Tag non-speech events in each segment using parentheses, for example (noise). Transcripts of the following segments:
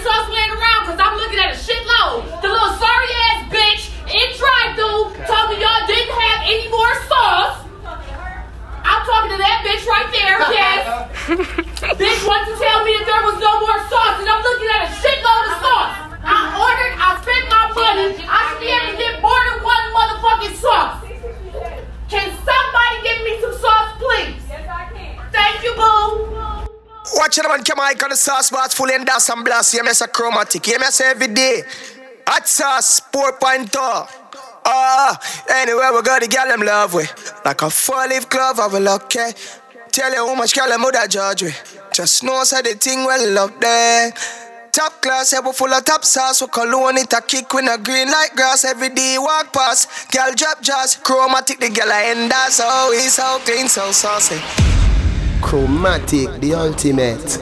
sauce laying around because I'm looking at a shitload. The little sorry ass bitch in drive through told me y'all didn't have any more sauce. I'm talking to that bitch right there, (laughs) yes. bitch wanted to tell me that there was no more sauce, and I'm looking at a shitload of sauce. I ordered, I spent my money, I should be able to get more than one motherfucking sauce. Can somebody give me some sauce, please? Yes, I can. Thank you, boo. Watch it, man. Come on, the sauce box full and dust and blast. You miss a chromatic. You miss every day. Hot sauce, four point two. Ah, anywhere we go, the girl them love we. Like a four leaf glove, I will okay. Tell you how much girl them would judge we. Just know say the thing well up there. Top class, we full of top sauce. We cologne it a kick when a green like grass. Every day walk past. Girl drop jazz, chromatic, the girl I end that's it's so clean, so saucy. Chromatic, the ultimate.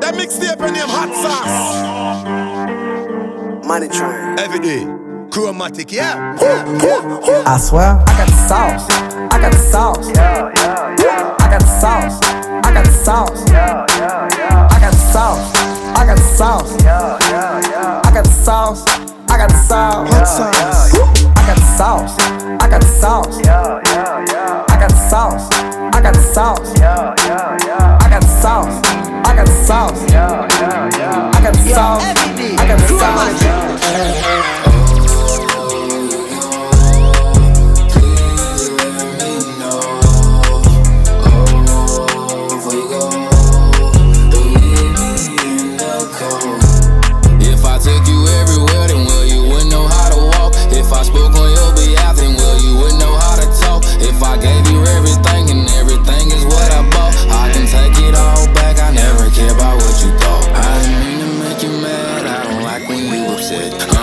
That mixtape name Hot Sauce. Money train. Every day. Chromatic, yeah. I swear, I got the sauce. I got the sauce. I got the sauce. I got the sauce. I got the sauce. I got the sauce. I got the sauce. I got the sauce. Hot sauce. I got the sauce. I got the sauce. I got the sauce. I got the sauce. I got the sauce. I got the sauce. I got the sauce. I got the sauce. shit.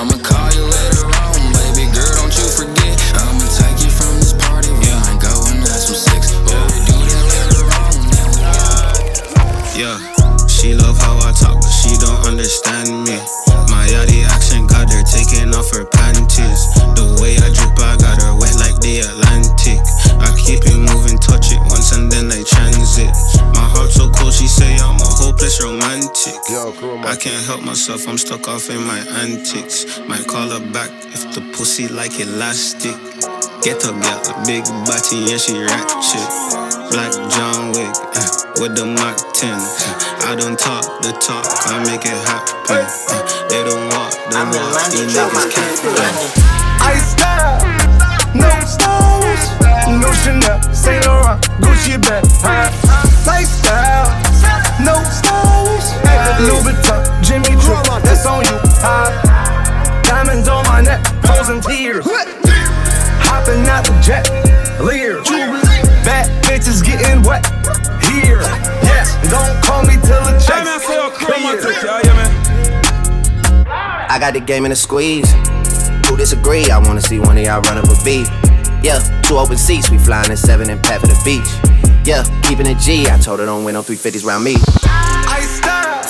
Can't help myself, I'm stuck off in my antics. Might call her back if the pussy like elastic. Get up, got a big body and she ratchet. Black John Wick uh, with the Mac 10. uh, I don't talk the talk, I make it happen. uh, they don't walk the walk, these niggas can't. uh, Ice style, no stones, no Chanel, Saint Laurent, Gucci bag, high lifestyle, no stones, Louis Vuitton, Jimmy Choo, that's on you. High diamonds on my neck, frozen tears, hopping out the jet, Lear, bad bitches getting wet here. Yeah, don't call me till the check clear. I got the game in a squeeze. Who disagree? I wanna see one of y'all run up a beat. Yeah, two open seats, we flying in seven and pat for the beach. Yeah, keeping it G. I told her don't win no 350s round me. Ice style,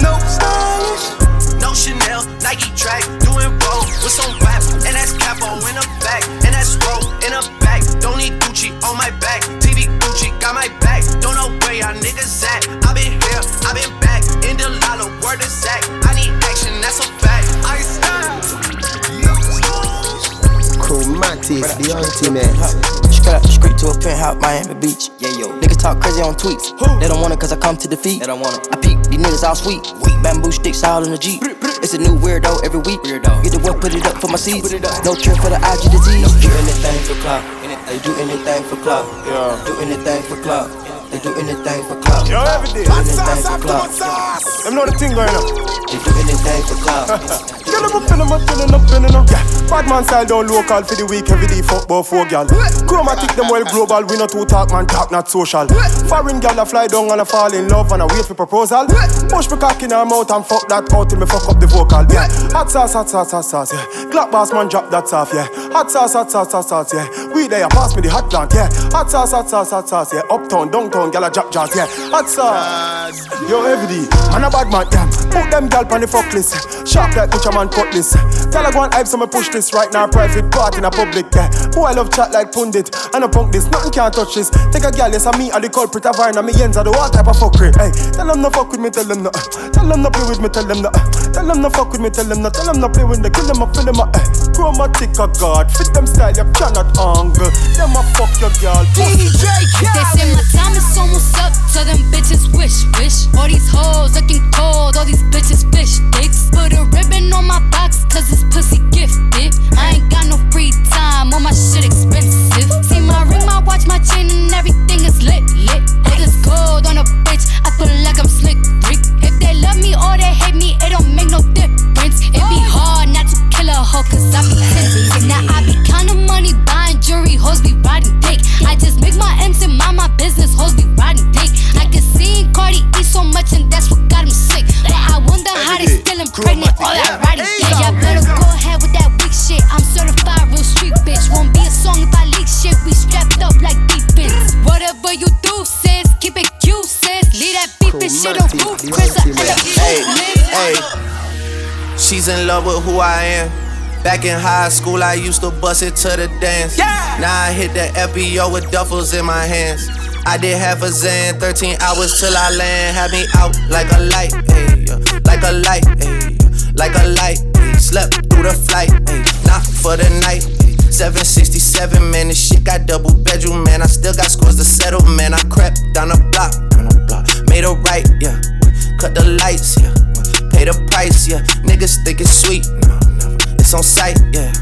no stylish. No Chanel, Nike track, doing roll with some rap, and that's capo in the back, and that's roll in the back. Don't need Gucci on my back, TV Gucci got my back. Don't know where y'all niggas at. Stylish. Chromatic, the ultimate. Straight up the street to a penthouse, Miami Beach. Yeah, yo. Niggas talk crazy on tweets. They don't want it cause I come to defeat. They don't want it. I peep, these niggas all sweet. Bamboo sticks all in the Jeep. It's a new weirdo every week. Weirdo. Get the work, put it up for my seeds. No cure for the IG disease. Do anything for clout. They do anything for clout. Yeah. Do anything for clout. They do anything for clout. Yo, every day. Do Hot anything sauce for after clout. hot sauce. Them know the thing going on. They do anything for clout. Get them up in them, up in them, up in them. Yeah, bad man style down local for the week every day. Bout four gal. Chromatic them well global. We not too talk man talk not social. Foreign gal a fly down and a fall in love and a wait for proposal. Push me cock in her mouth and fuck that out till me fuck up the vocal. Yeah, hot sauce, hot sauce, hot sauce. Yeah, Glock boss man drop that off. Yeah, hot sauce, hot sauce, hot sauce. Yeah, we there pass me the hot plant. Yeah, hot sauce, hot sauce, hot sauce. Yeah, uptown, downtown, gal a drop jazz. Yeah, hot sauce. Yo, every day, man a bad man. Yeah, put them gal on the fuck list. Sharp like butcher man cutlass. Tell her go and hype so me push this. Office, right now private part in a public. Yeah. Who I love chat like pundit. And a punk this, nothing can't touch this. Take a gal, yes, I me, and the culprit of iron, and me ends are the what type of fuckery. Hey, tell them no fuck with me, tell them no. Tell them no play with me, tell them no. Tell them no fuck with me, tell them no. Tell them no play with me, kill them, I fill them up. Hey, chromatic a god, fit them style, you cannot angle. Them a fuck your girl. DJ They say my time is almost up, so them bitches wish, wish. All these hoes looking cold, all these bitches fish dicks. Put a ribbon on my box, cause it's pussy gifted. I ain't got no free time, all my shit expensive. See my ring, my watch, my chain, and everything is lit, lit. Put this gold on a bitch, I feel like I'm slick Rick. If they love me or they hate me, it don't make no difference. It be hard not to kill a hoe, cause I be tempted. Now I be counting money, buying jewelry, hoes be riding dick. I just make my ends and mind my business, hoes be riding dick. I can see Cardi eat so much, and that's what got him sick. But I wonder how they still him pregnant, all that riding dick. Y'all better go ahead with that shit. I'm certified real street bitch. Won't be a song if I leak shit. We strapped up like defense. Whatever you do, sis, keep it cute, sis. Leave that beefing shit on roof, Chris. Hey, hey. She's in love with who I am. Back in high school, I used to bust it to the dance. Yeah. Now I hit the FBO with duffels in my hands. I did half a Zan, 13 hours till I land. Had me out like a light, ayy, got double bedroom, man. I still got scores to settle, man. I crept down the block, down the block, made a right, yeah. Cut the lights, yeah. Pay the price, yeah. Niggas think it's sweet, no, never. It's on sight, yeah.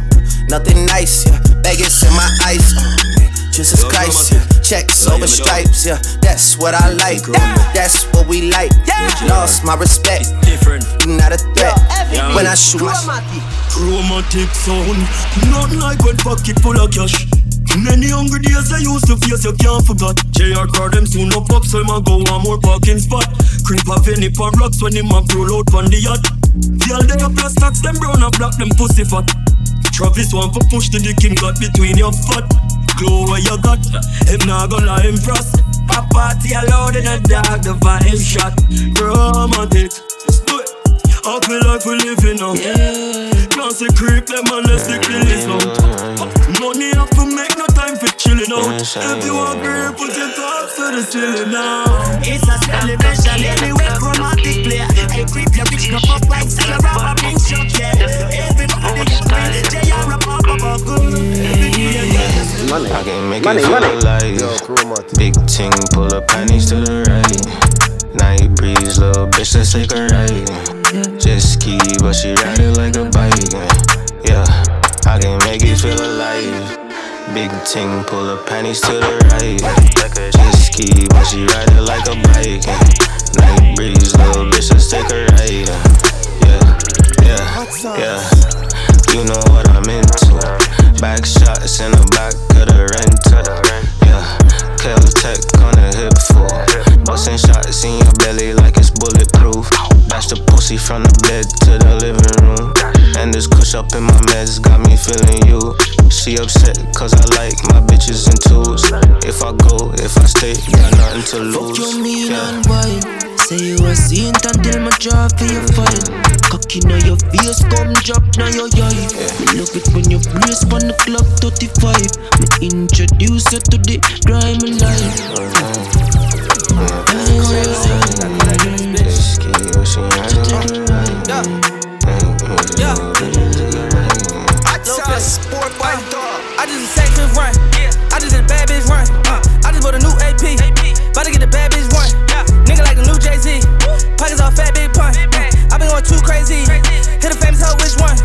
Nothing nice, yeah. Vegas in my eyes, oh man. Jesus Christ, yeah. Checks over stripes, yeah. That's what I like, that's what we like. Lost my respect, different. You not a threat. When I shoot my Chromatic sound, not like when pocket full of cash. Many hungry days I used to face, you can't forget. JR car them soon up up, so I'ma go one more parking spot. Creep a penny for rocks when him a roll out on the yacht. Girl, they a plus tax, them brown and black, them pussy fat. Travis want for push to the him got between your foot. Glow what you got, him not gonna impress. A party allowed in a dark, the vibe shot. Romantic, it. Happy life we living now. Can't say creep, them man, let's stick the list now. Money up to make no time for chilling out. If you agree, put your thoughts to the ceiling now. It's a celebration anyway, chromatic play. Hey, creep, you rich, no fuck like Sarah, a big shot, yeah. Everybody get free, JR, a pop up a good. Money. I can make Money, it feel money. alive. Yo. Big ting, pull up panties to the right. Night breeze, little bitch, let's take a ride. Just ski, but she ride it like a bike. Yeah, I can make it feel alive. Big ting, pull up panties to the right. Just ski, but she ride it like a bike. Night breeze, little bitch, let's take a ride. Yeah, yeah, yeah. You know what I'm into. Back shots in the back of the rental. Yeah, Kel-Tec on the hip full. Bustin' shots in your belly like it's bulletproof. Dash the pussy from the bed to the living room. And this kush up in my meds got me feeling you. She upset cause I like my bitches in twos. If I go, if I stay, got nothing to Fuck lose. you mean Yeah. and wine Say you a saint until my draw for your fine Cocky now your face come drop now your eye Me love it when you brace on the clock 35 Me introduce you to the grime life Just a. I just a fifth run. I just a bad bitch run. I just bought a new AP. About to get a bad bitch one. Nigga like the new Jay Z. Pockets all fat, big pun. I been going too crazy. Hit a famous hoe, which one?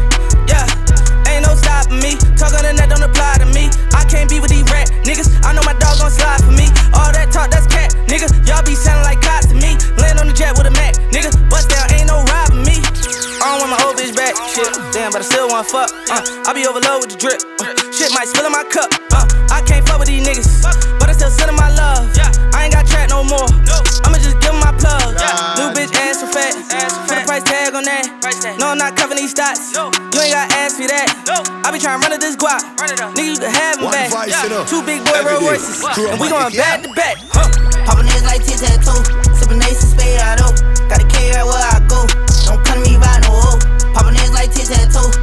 Ain't me. Talk on the net don't apply to me. I can't be with these rat niggas. I know my dog gon' slide for me. All that talk, that's cat, nigga. Y'all be sounding like cops to me. Land on the jet with a Mac, nigga. Bust down, ain't no robbing me. I don't want my old bitch back. Shit, damn, but I still wanna fuck. Uh, I be overloaded with the drip. Uh, shit might spill in my cup. Uh, I can't fuck with these niggas, but I still send 'em my love. I ain't got track no more. I'ma just give 'em my plug. New bitch ass for fat. Put a price tag on that. No, I'm not covering these stats. You ain't got ass for that. No. I be trying to run it this guap. Nigga, you can have 'em One back. vice, you know. Two big boy Every Rolls. Royces. And we on going my back to back. Huh. Poppin' niggas like tic tattoo. Sippin' ace and spade out of. Gotta carry out where I go. Don't come to me by no hoe. Poppin' niggas like tic tattoo. Sippin'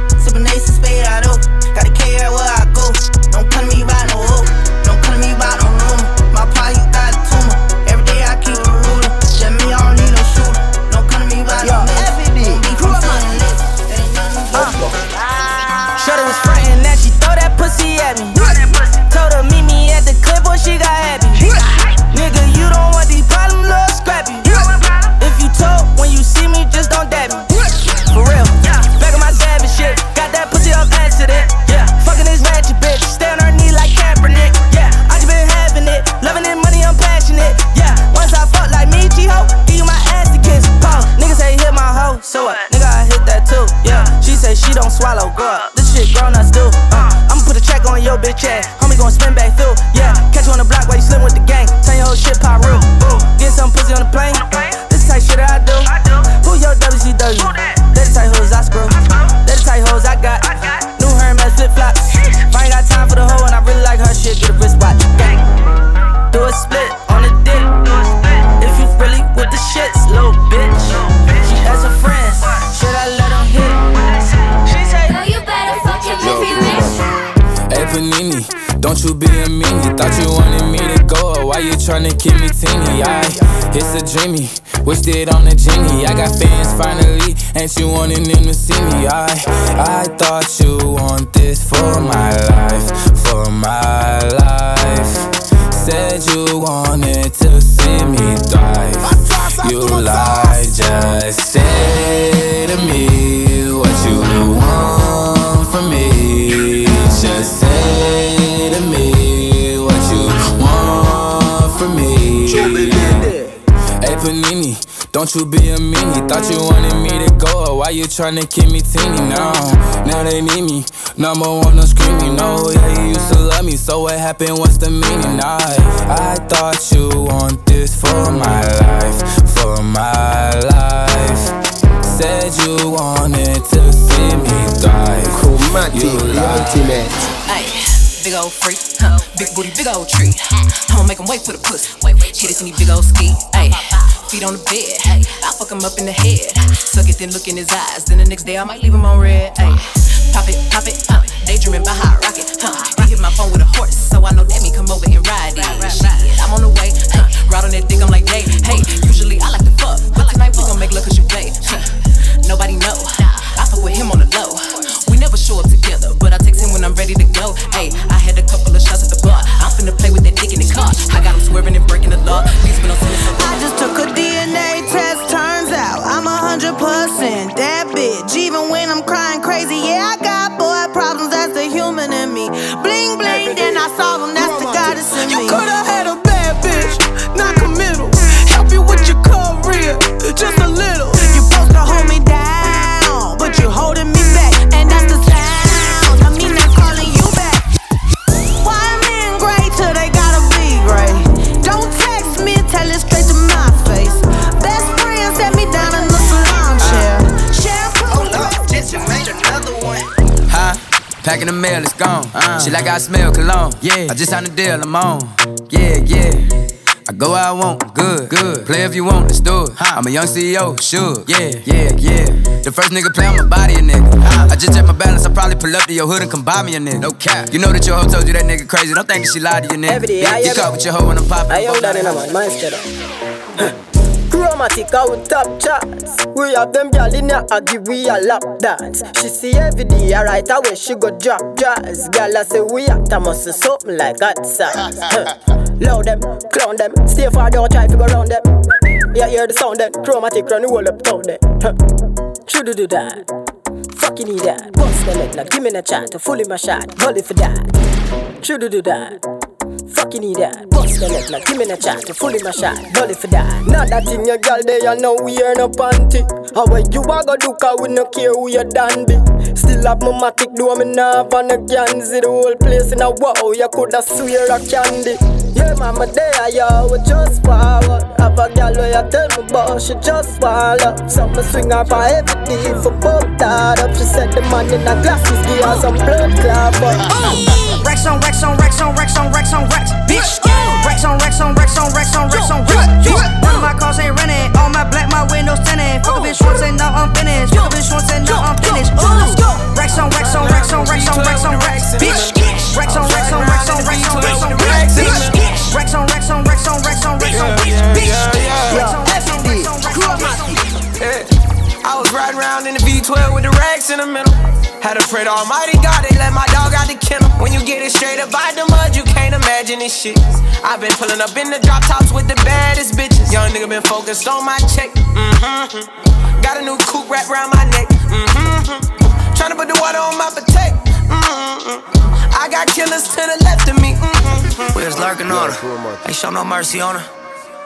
bitch ass. Ain't you wanting them to see me? I, I thought you want this for my life, don't you be a meanie. Thought you wanted me to go. Why you tryna keep me teeny now? Now they need me. Number one, no screaming. No, yeah, you used to love me. So what happened? What's the meaning? I, I thought you want this for my life, for my life. Said you wanted to see me thrive. Chromatic, You the lied. ultimate. Ay, big old freak, huh? Big booty, big old tree. I'ma make him wait for the pussy. Wait, hit it in these big old ski. Ay, feet on the bed. Hey, I fuck him up in the head. Suck it, then look in his eyes. Then the next day I might leave him on red. Ay, pop it, pop it, uh. Daydreaming about how I rock it, huh? He hit my phone with a horse, so I know that me come over and ride it. Shit, I'm on the way, huh? Ride on that dick, I'm like, hey, hey. Usually I like to fuck, but tonight we gon' make love 'cause you play. Huh. Nobody know. I fuck with him on the low. We never show up together, but She like I smell cologne. Yeah. I just signed a deal, I'm on. Yeah, yeah. I go where I want, good, good. Play if you want, let's do it. I'm a young CEO, sure. Yeah, yeah, yeah. The first nigga play on my body, a nigga. I just check my balance, I probably pull up to your hood and come buy me a nigga. No cap. You know that your hoe told you that nigga crazy. Don't think that she lied to you, nigga. Every day, yeah, I you caught with your hoe when I'm popping. I hold that in a man, man Chromatic out top charts. We have them gal in here, I give we a lap dance. She see every day, right away she go drop jazz. Gal I say we at, I must say something like that sauce. (laughs) Loud them, clown them, stay far, don't try to go round them. Yeah, hear the sound then, chromatic run the whole up town then. (laughs) Should do that. Fucking need that. Bust the leg, like give me a chance to fully my shot. Bully for that. Should do that. Fucking need that. Bust the leg, like give me a chance to fully my shot. Bully for that. Not that thing your girl there, you know we are no panty. How what you a go do, cause we no care who you done be. Still have my matic, do me now on a Ganzi. The whole place in a wow, oh, you coulda swear a candy. Yeah, mama there, I yo, we just forward. Have a girl where you tell me about, she just love. So me swing her for everything, for both that up. She said the man in the glasses, give her some blood clot, oh! Rex on Rex on Rex on Rex on Rex on Rex, bitch. Rex on Rex on Rex on Rex on Rex on Rex, bitch. None of my cars ain't rented. All my black, my windows tinted. Fuck a bitch once and now I'm finished. Fuck a bitch once and now I'm finished. Let's go. Rex on Rex on Rex on Rex on Rex on Rex, bitch. Rex on Rex on Rex on Rex on Rex on Rex, bitch. Rex on Rex on Rex on Rex on Rex on Rex, bitch. Rex on Rex on Rex on Rex on Rex on Yeah. I was riding around in the V12 with the racks in the middle. Had to pray to Almighty God, this shit. i been pulling up in the drop tops with the baddest bitches. Young nigga been focused on my check. Mm-hmm. Got a new coupe wrapped around my neck. Mm-hmm. Tryna put the water on my potato. Mm-hmm. I got killers to the left of me. Mm-hmm. We was lurking on her. Ain't show no mercy on her.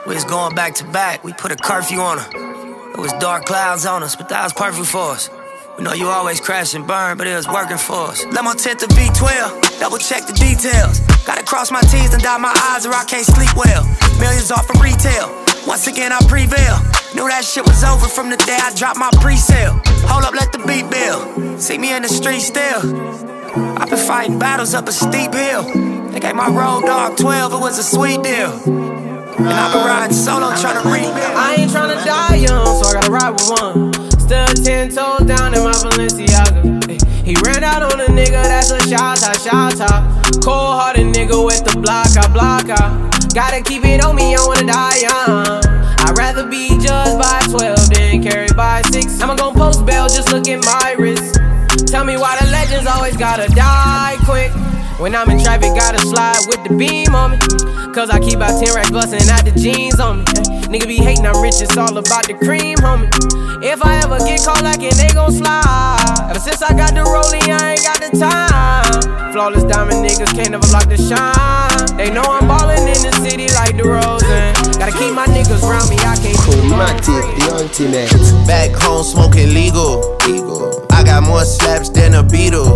We was going back to back. We put a curfew on her. It was dark clouds on us, but that was perfect for us. We know you always crash and burn, but it was working for us. Let my tent to V12, double check the details. Gotta cross my T's and dot my I's or I can't sleep well. Millions off of retail. Once again, I prevail. Knew that shit was over from the day I dropped my pre-sale. Hold up, let the beat build. See me in the street still. I've been fighting battles up a steep hill. They gave my road dog 12, it was a sweet deal. And I've been riding solo trying to rebuild. I ain't tryna die young, so I gotta ride with one. Still ten toes down in my Balenciaga. Ay, He ran out on a nigga, that's a shot, shot, shot. Cold hearted nigga with the block, I block, I. Gotta keep it on me, I wanna die young. I'd rather be judged by 12 than carried by 6. I'ma gon' post bail, just look at my wrist. Tell me why the legends always gotta die quick. When I'm in traffic, gotta slide with the beam on me. Cause I keep out 10 racks bustin' out the jeans on me. Nigga be hating, I'm rich, it's all about the cream, homie. If I ever get caught like it, they gon' slide. Ever since I got the rollie, I ain't got the time. Flawless diamond niggas can't never block the shine. They know I'm ballin' in the city like the Rosen. Gotta keep my niggas round me, I can't Chromatic, the ultimate. Back home smoking legal. legal. I got more slaps than a Beatles.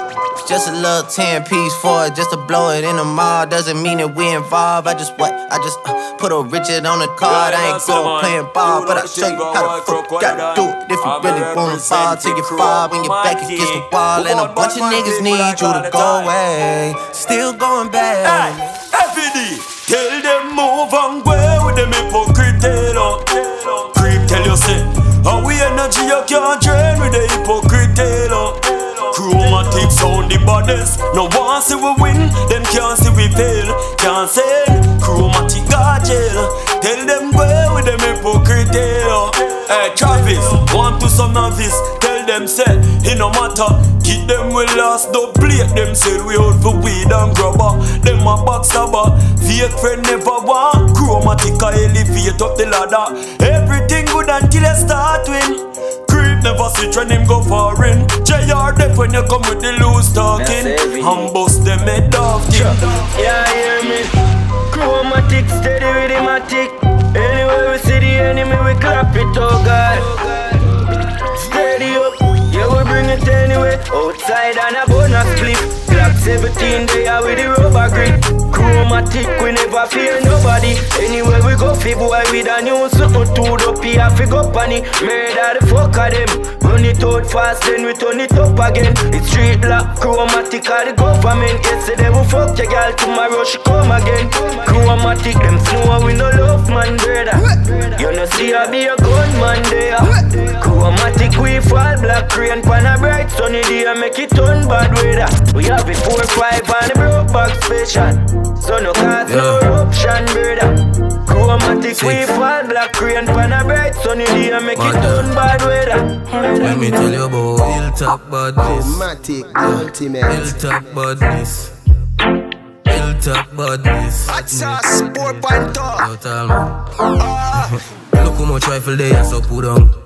Just a little 10 piece for it, just to blow it in the mall. Doesn't mean that we involved. I just what? I just uh, put a Richard on the card. I ain't going playing ball, but I'll show you how the fuck you gotta do it. If you really wanna fall, till you fall when your back against the wall. And a bunch of niggas need you to go away. Still going back. FD, tell them move on, go with them hypocrite tailor. Creep tell you say, how we energy you can't drain with the hypocrite. Chromatic sound the baddest. No one see we win, them can't see we fail. Can't say chromatic jail. Tell them go with them hypocrite. Hey Travis, one to some novice. Tell them say it no matter. Keep them we last, don't plate them say we out for weed and grubber. Them a backstabber. Fake friend never want. Chromatic elevate up the ladder. Everything good until you start win. Never switch when him go foreign. JR deaf when you come with the loose talking. And bust them head off. Yeah, hear me. Chromatic steady with him a tick. Anywhere we see the enemy, we clap it, oh God. Steady up, yeah, we bring it anyway. Outside and a bonus clip. Glock 17, they are with the rubber grip. Chromatic, we never fear nobody. Anywhere we go, fi boy with a new something to the P, I fi go pani. Murder the fuck of them. Run it out fast, then we turn it up again. It's street black, chromatic of the government. Yesterday we fuck your girl, tomorrow she come again. Chromatic, them know we no love man, it four five on the broke back special. So no cause no eruption, brother. Chromatic, we fall black rain pan a bright sunny day, make it turn bad weather. Let me tell you about Hilltop badness. Chromatic, the ultimate. Hilltop badness. Hilltop badness. Hot mm. sauce, four point Yo, tell me. Ah. (laughs) Look how much rifle they are so put on.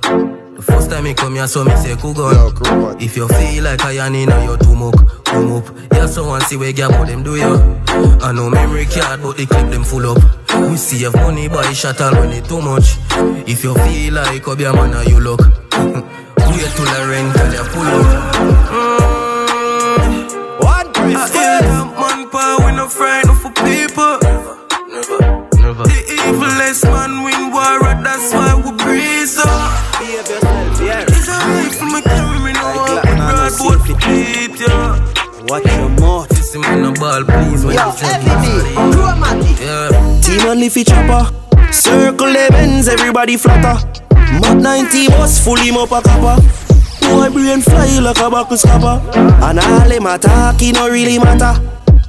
The first time me come here, so me say Kugon. If you feel like I am in your too much, come up. Yeah, so one see where gap what them do you. I know memory card, but the clip them full up. We see save money buy shot and run it too much. If you feel like a man, now you look. Wait till the rent till you pull up. Mm. One I hear that man power, we no frightened for people. Never. The evilest man win war, that's why we breeze up. Behave yourself, yeah. It's alright for me carry me no one with broad boat for beat, yeah. Watch your mouth. This man no ball, please. When Yo, you say everything. Chromatic. Yeah. Team and Leafy chopper. Circle the bends, everybody flatter. Mad 90 bus, full him up a copper. My brain fly like a buckle scupper. And all them attack, it no really matter.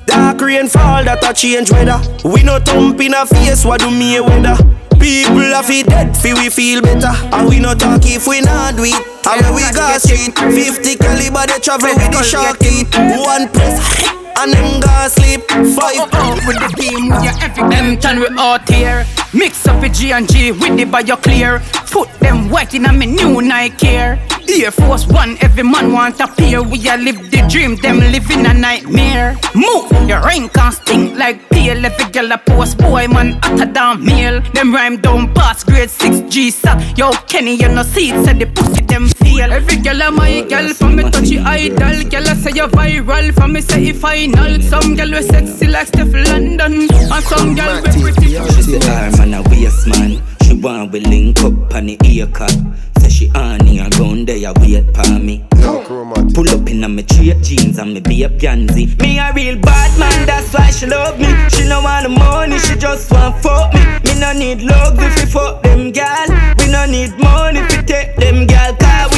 Dark rain fall, that a change weather. We no thump in a face, what do me a weather? People are fi dead, fi we feel better. And we no talk if we not do it. And when we go street, 50 caliber they travel with the shark. One press, and them go sleep. Five uh-uh, uh-uh, with the team, we are every M turn we out here. Mix up with G and G with the bio clear. Put them white in a me new Nike Air. Air Force One, every man want a pair. We a live the dream, them living a nightmare. Move, your rain can't sting like pale. Every girl a post boy, man, hotter than meal. Them rhyme don't pass grade 6 G sat. Yo, Kenny, you no see it, said the pussy them them feel. Every girl a my girl, from me touch idol. Girl I say you viral, from me say it final. Some girl we sexy like Stefflon Don, and some girl we pretty. She say her man a waste man. She want we link up on the ear cut. Say she on here round there wait for me. Pull up in a me straight jeans and me be a Gansy. Me a real bad man, that's why she love me. She no want the money, she just want fuck me. Me no need love if we fuck them gal. We no need money if we take them gal.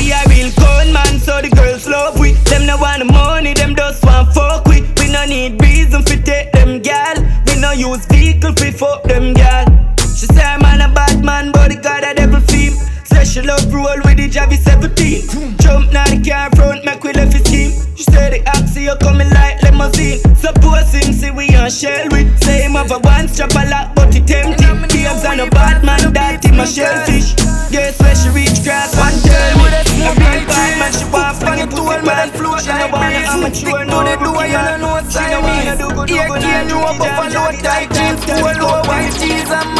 We a real con man, so the girls love we. Them no want the money, them just want fuck we. We no need reason fi take them gal. We no use vehicle fi fuck them gal. She say I'm man a bad man, but the God a devil theme. Say she love roll with the Javi 17. Jump now the car front, make we left his scheme. She say the oxy you coming like limousine. Suppose him see we on shell we. Say him have a one strap a lot, but he tempting. Games on a bad man, that him a shellfish. Guess where she reach grass, man. She no wanna amateur, no they do I don't know what I mean. Here, here, you up low tight jeans, too low white jeans, and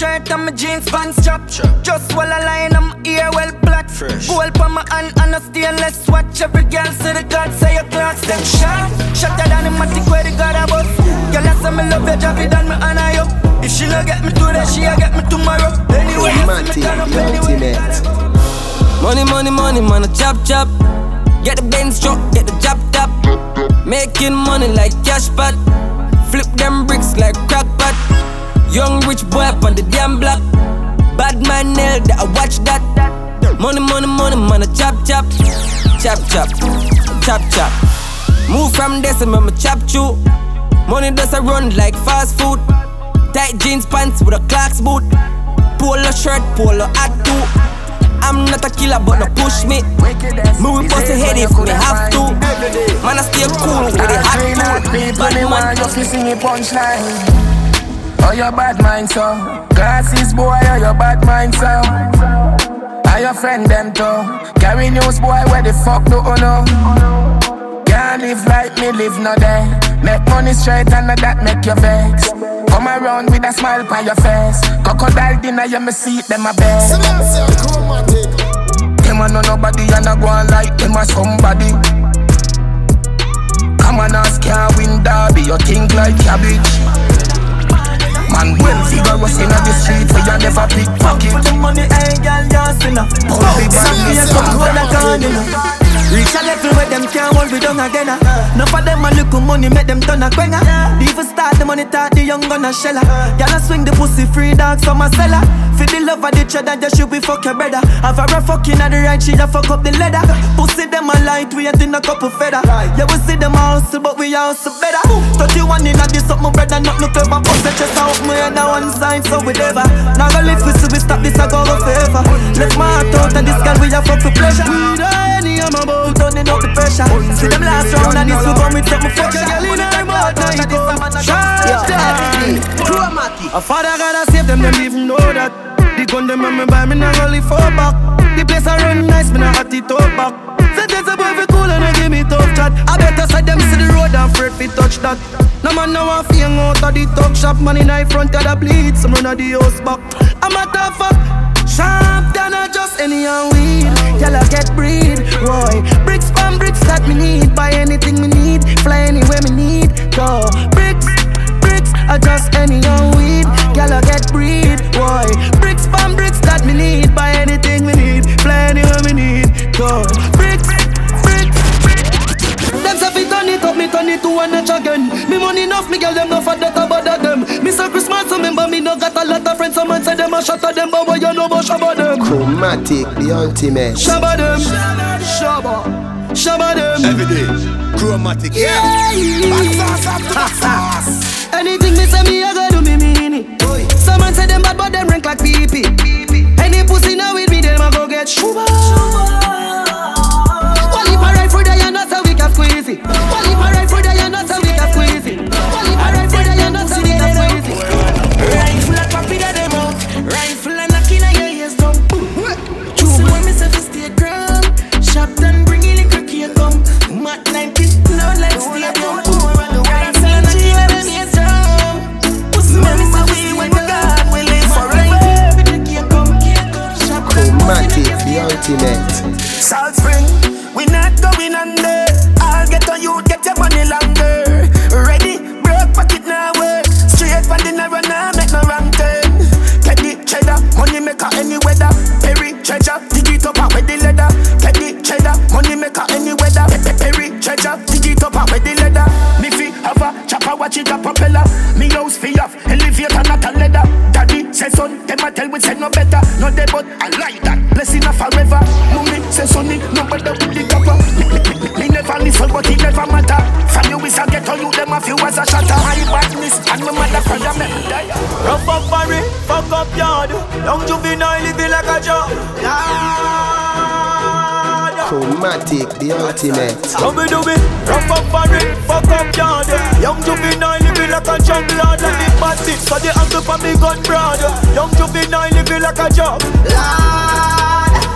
shirt and my jeans pants chop. Just while I line, I'm ear well black. Gold pa my hand and a stainless watch. Every girl say the God say your clocks them sharp. Shatter than the matic where the God a bust. Girl I say me love your job, it done me honor you. If she no get me today, she a get me tomorrow. Anyway, you see me turn up anyway. Money, money, money, man, a chop chop. Get the Benz truck, get the job top. Making money like cash pot. Flip them bricks like crack pot. Young rich boy up on the damn block. Bad man nail that I watch that. Money, money, money, man, a chop chop. Chop chop, chop chop. Move from this and me chop chew. Money does a run like fast food. Tight jeans pants with a clocks boot. Polo shirt, polo hat too. I'm not a killer, but no push me. Me will bust a head if me have to. Man, I stay cool with the hot they want you to sing a punchline. Oh, your bad mind, so Glasses, boy, oh, your bad mind, so Are your friend, them, too Carry news, boy, where the fuck do you know? Can't live like me, live no day. Make money straight and that make you vex. Come around with a smile on your face. Crocodile dinner, you me see them a best Them a know nobody and a go on like them a somebody. Come on, ask can't win derby, you think like cabbage Man, well vigorous in the street, we you never pickpocket. For the money, hey, girl, you're sinner. Pull big Yes, come hold a gun, you know. Reach a level where them can't hold we down again. uh. Enough of them a look money, make them turn a quenga. Even start the money, talk the young gun a sheller. Y'all a swing the pussy free dog, some a seller. For the love of the cheddar, just should we fuck your brother. Have a rough fucking at the right, she a fuck up the leather. Pussy them a light, we ain't in a couple feather. Yeah, we see them a hustle, but we a hustle better. 31 in a this up, my brother, not no clever. The chest out, me head on one side, so we never. Now go live we see we stop this, I go go forever. Left my heart out, and this girl we a fuck for pleasure. Any I'm about, turning up the pressure. See them last round, and this will come with something fuck your girl in her mouth, now you go. Shut up. A father gotta save them, them even know that. The gun them when me buy me go live for back. The place I run nice, me nah hot it up back. Say there's a boy fi cool and they give me tough chat. I better side them see the road and afraid fi touch that. No man now want hang out of the talk shop. Man in the front of the bleed, some run of the house back. I'm a tough fuck. Sharp than a just any and weed. Girl I get breed, boy. Bricks from bricks that me need. Buy anything me need, fly anywhere me need. Go bricks, bricks. I just any and weed. Them? Chromatic, the ultimate. Shabba them, shabba, shabba them. Every day, chromatic. Yeah. Back sauce after back sauce. Anything me say me, I gotta do me mean it. Someone say them bad, but them rank like pee pee. Any pussy now with me, them a go get shuba. One if I ride for the you not so we can squeeze it. One if I ride for the you not so we can squeeze it. One if I ride for the you not so we can squeeze it. it continent. Chromatic, the ultimate. How we do it? Rough up Barry, fuck up yard. Young juvenile living like a junk lord. Let me pass it, so the angle for me gun broad. Young juvenile living like a joke. Lord.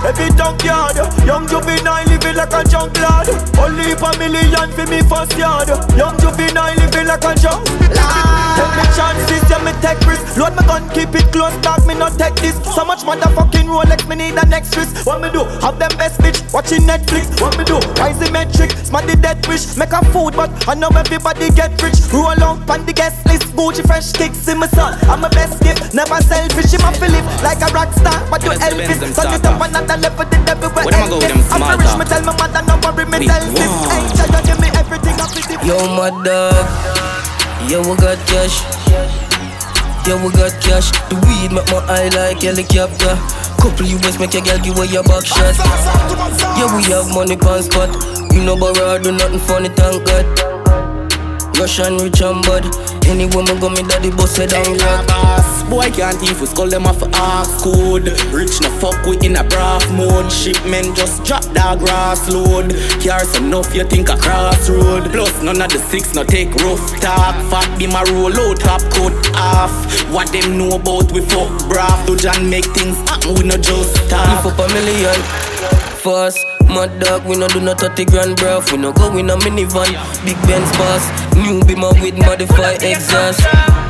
Every junkyard, young juvenile living like a junk lord. Only a million for me first yard. Young juvenile living like a junk. Take me chances, yeah me take risks. Load my gun, keep it close, dark me not take this. So much motherfucking Rolex, me need a next risk. What me do? Have them best bitch watching Netflix. What me do? Rise the metric, smash the dead wish. Make a food, but I know everybody get rich. Roll on on the guest list, Gucci fresh kicks in my son. I'm a best gift, never selfish. I'm a Philip like a rock star, but you Elvis. Turn it up another level, then everywhere. Where am I go with them I'm small rich, me tell my mother, no worry, me tell sis. Angel, you give me everything, I feel Yo, my dog. Yeah, we got cash. Yeah, we got cash. The weed make my eye like helicopter. Couple US make your girl give away your back shot. Yeah, we have money pan spot. You know but We no borrow, do nothing funny, thank God. Russian rich and bad. Any woman go me daddy boss head down Hey, boss, boy can't we skull them off a ask code. Rich no fuck we in a braff mode. Shipment just drop that grass load. Cars enough you think a crossroad. Plus none of the six no take rough talk. Fat be my roll out top coat off. What them know about we fuck braff Do John make things happen we no just talk. Lift up a million. Fast, mad dog, we no do no 30 grand bruv. We no go in a minivan, big Benz boss New beamer with modified exhaust.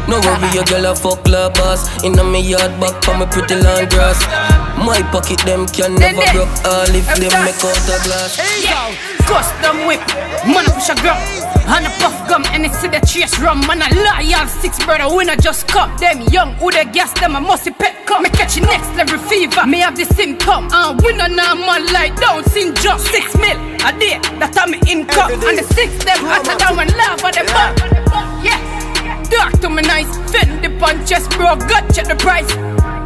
No worry, your girl a fuck la boss In a me yard back for me pretty long grass. My pocket them can never broke. All if them make out a glass. Custom whip, man push a gram And a puff gum, and it's the chase rum. Man a loyal six brother, not just cup Them. Young, who the gas, them a musty pet cup Me catch next level fever, me have the symptom. And we no normal like down syndrome Six mil a day, that time me income And the six them hotter than when love at the back Yeah, talk to me nice Fendi punches, bro, gut check the price.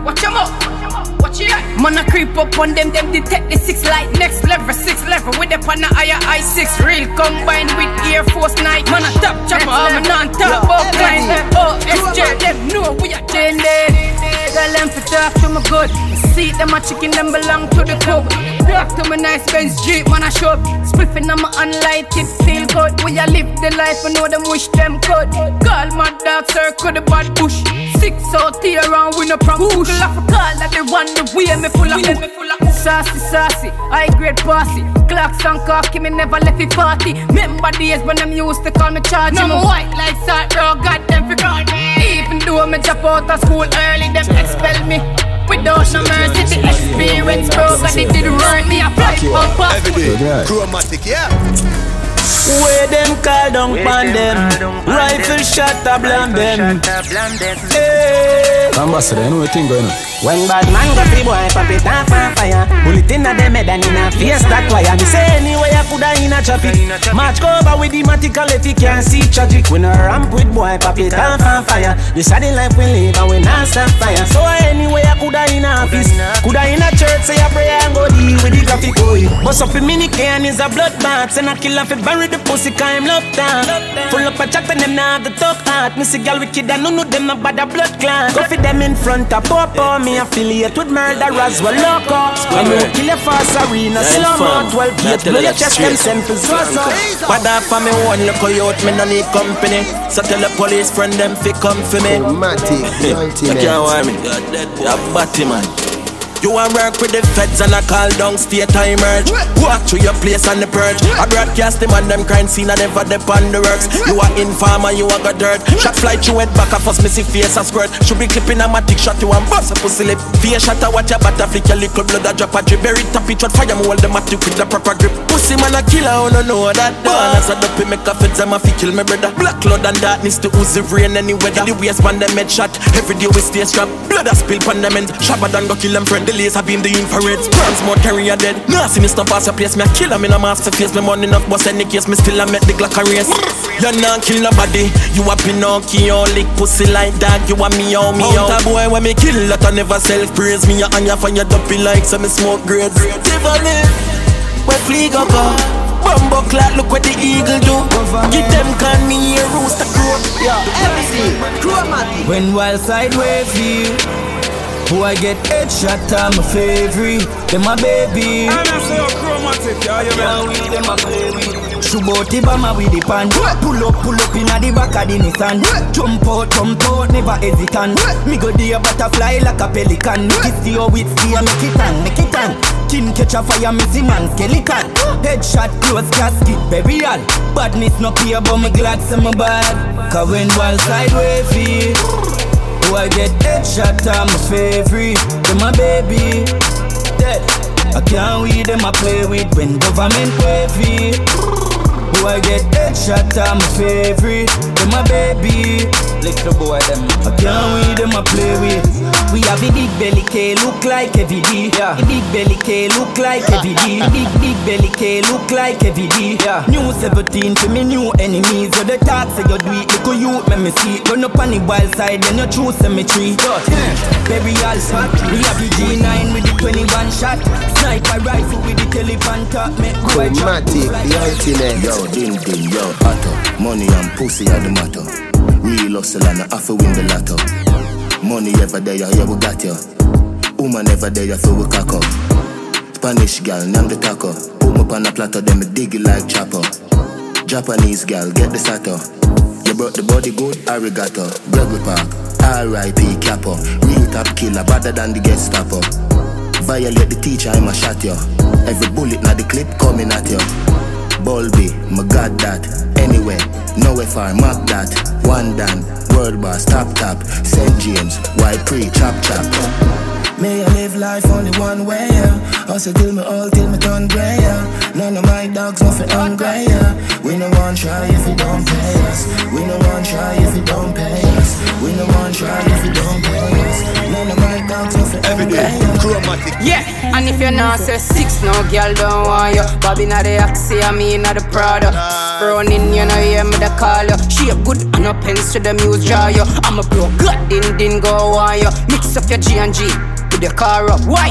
Watch 'em up. Man, I creep up on them, them detect the six light. Next level, six level with the pan higher I six real combined with Air Force Night. Man, I top chopper, I'm a non top of client. Oh, SJ, them know we are changing. Tell them to talk to me good. See them my chicken, them belong to the cook. Talk to my nice Benz Jeep, man, I shop. Spliffing on my unlighted, feel good. We a live the life, I know them wish them could. Call my dog circle the bad bush. Six out here around, we no prank push. Off a call that they run the way me full of me Sassy, sassy, high grade bossy. Clocks and cocky, me never left it party. Remember days when them used to call me charge No more white like salt, bro, got them for call me Even though me drop out of school early, them expel me. Without no mercy, the experience, bro, God, it did run me Apply on pass Every day, chromatic, yeah. Where them call down pan them Rifle shot a blam them. Hey. Ambassador, you know what thing going on? When bad man got the boy pop it off on fire. Bullet in a dem head and in a face that wire. Me say anyway I coulda in a traffic. Match cover with the matical if you can't see tragic. When a ramp with boy pop it off on fire. This are the life we live and we not stop fire. So anyway I coulda in a office Coulda in a church say a prayer and go deal with the graphic boy. Bust up a mini can is a bloodbath And a killer fi bury the pussy cause him love down Full up a chat and them have the talk Me see gal wicked and none of them no bad a blood clan Go fi them in front of Popo Me affiliate with murderers well. Loco When you kill a fast arena Slow mo 12 gate Blow your chest them send for Zozo But that for me one look out Me no need company. So tell the police friend them fi come for me. Chromatic, (laughs) the You can't ultimate. want me. You're batty man you want work with the feds and I call down state I emerge Walk through your place and the purge. I broadcast them and them crime scene and never depend the works. You are informer, you are got dirt. Shot fly you went back, I me see face and squirt. Should be clipping a matic shot you and bust a pussy lip. Fear shot I watch your butt flick your little blood a drop a drip. Very top it fire me hold the matic with the proper grip. Pussy man a killer, I don't know that? Done As a dopey make a feds them a fi kill me brother. Black cloud and darkness to ooze the rain any weather. The waist pan them head shot. Every day we stay strapped. Blood a spill pan them end. Shabba done go kill them friend The laser beam, the infrared more carry a dead Nasty me stop pass your place Me a killer, me no mask for face Me money enough, boss any case Me still a make the Glock a race You not kill nobody You a Pinocchio, lick pussy like that You a me out, me out a boy when me kill That I never self-praise Me a anya fire dumpy like So me smoke grades Tiffany Where flea go go Bumbo clock, look what the eagle do. Give them can me a rooster crow. Yeah, everything. Chromatic. When wild side wavy. Who I get headshot, I'm my favorite. Them my baby. And I say a chromatic, yeah, you Yeah, we them my baby. The bomber with the pan. Pull up, pull up inna the back of the Nissan. Jump out, jump out, never hesitant. Me go there butterfly like a pelican. Make it stay with stay, make it on, make it on King catch a fire, see man skeleton. Headshot, close casket, burial. Badness no peer, but me glad some bad. Cause when wild side wavy Oh, I get headshot, I'm my favorite. Them my baby. Dead. I can't weed them I play with when government wavy Who I get headshot, I'm my favorite. Them my baby. Little boy them. I can't weed them I play with We have a big belly K look like heavy D. Yeah. A big belly K look like heavy D. Big big belly K look like heavy D. Yeah. New 17 to me new enemies. So the talk say you do it Look you make me see. Run up on the wild side then you choose cemetery Baby all spot We have the G9 with the 21 shot. Sniper rifle with the telephone top. Make Chromatic, the ultimate. Yo, ding ding, yo, hotter. Money and pussy are the matter. Real hustle and I have to win the lotto. Money ever there, yeah, we got you. Woman ever there, so we cock up. Spanish gal, name the taco. Put me on a platter, then me dig it like chopper. Japanese gal, get the sato. You brought the body good, arigato. Gregory Park, R.I.P. Capo. Real top killer, better than the Gestapo. Violate the teacher, I'ma shot you. Every bullet na the clip coming at you. Bulby, my got that. Anyway, nowhere far, mark that. One done, world boss, stop tap. St. James, why pre, chop chop. May I live life only one way, yeah. Hustle till me old, till me turn grey, yeah. None of my dogs nothing hungry, yeah. We no one try if you don't pay us. We no one try if you don't pay us. We no one try if you don't pay us. None of my dogs nothing hungry, yeah. Chromatic. Yeah, and if you're not say six, no girl don't want you. Bobby not the Axie, I mean not the Prada. Running, you know, hear me the call you. She a good and no pens to the muse jar you. I'm a bro, good, din din go on you. Mix up your G and G with the car up. Why?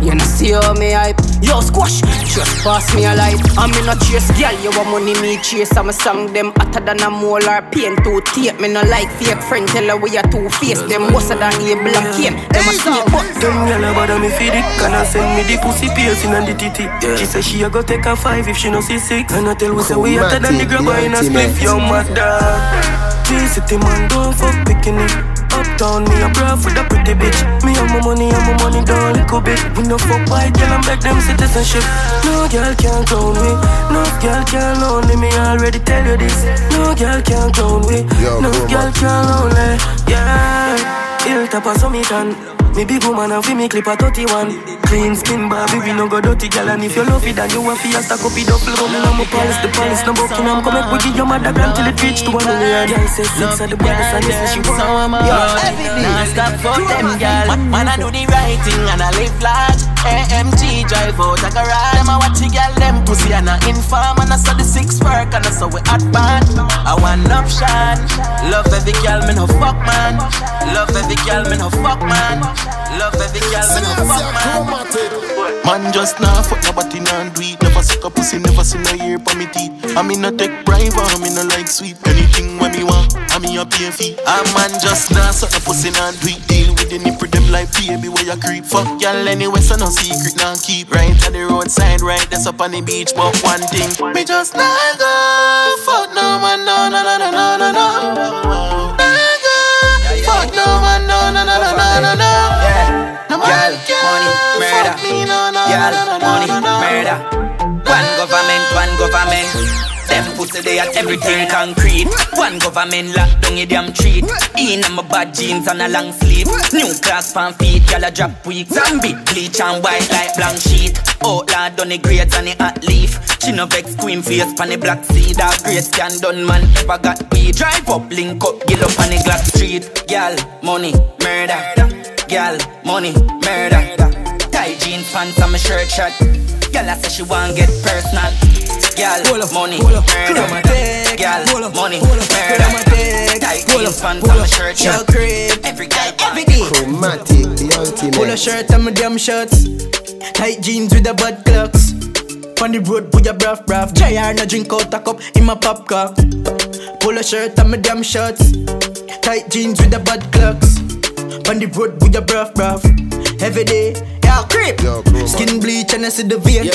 You know see how me hype Yo squash, just pass me a light. I'm in a chase, girl, you want money me chase. I'm a song them hotter than a molar pain to tape Me no like fake friend, tell her we are two face. Them worse than able and cane Them a see but Them gyal a bother me for the Can I send me the pussy piercing and the titty. She say she a go take a five if she no see six. And I tell we say we hotter than the grab in a spliff. Yo mother. G-City man don't fuck picking it Uptown, me a bruv with a pretty bitch. Me and my money and my money down little bit. We no fuck white girl and beg them citizenship. No girl can't clown me. No girl can't lonely me. Already tell you this. No girl can clown me. No girl man. can lonely Yeah Hilltop a summit me big woman and fi me clip a 31 Clean skin Barbie, we no go dirty girl And if you love it then you want fi a stack up it double Rum in my palace, the palace no Buckingham Come make we give your mother grand till it reach to one million. Girl say six at the baddest and this is she want Yo, nah stop for them Man, man I do the right thing and I live large AMG drive out a garage Them a watch the gal them pussy and I inform. And I saw the six work and I saw we hot band. I want option. Love every gal me no fuck man. Love every gal me no fuck man. Love every gal me no fuck man. Man just nah fuck nobody nah do it. Never suck a pussy, never seen a ear for me teeth. I me no take bribe, I me no like sweet Anything when me want, I me a pay fee A man just nah suck a pussy nah do it. Deal the nipple them like baby where you creep Fuck y'all anyway so no secret nah keep Right at the roadside, right that's up on the beach But one thing, me just nah go Fuck no man, no no no no no no no Fuck no man, no no no no no no no No money, murder. Girl, money, murder. One government, one government. Pussy they at everything concrete. One government lock down a damn treat. In my bad jeans and a long sleeve. New class pan feet, gyal a drop weak. Zombie bleach and white like blank sheet. Outlaw done the grades and the hot leaf. She no vex queen face pan the black seed. That great scan done man ever got weed. Drive up, link up, get up on the Glock street. Gyal, money, murder. Gyal, money, murder. Tight jeans, pants, and my shirt shot. Girl, I say she want get personal. Girl, money, murder. Girl, money, murder. Tight jeans, pants, and my shirt shot. Every guy, every day. Chromatic, the ultimate. Pull a shirt and my damn shorts. Tight jeans with the bad clocks. On the road, put your breath, breath. JR no drink out a cup in my pop car. Pull a shirt and my damn shorts. Tight jeans with the bad clocks. On the road, put your breath, breath. Every day, yeah, creep. Skin bleach and I see the vein.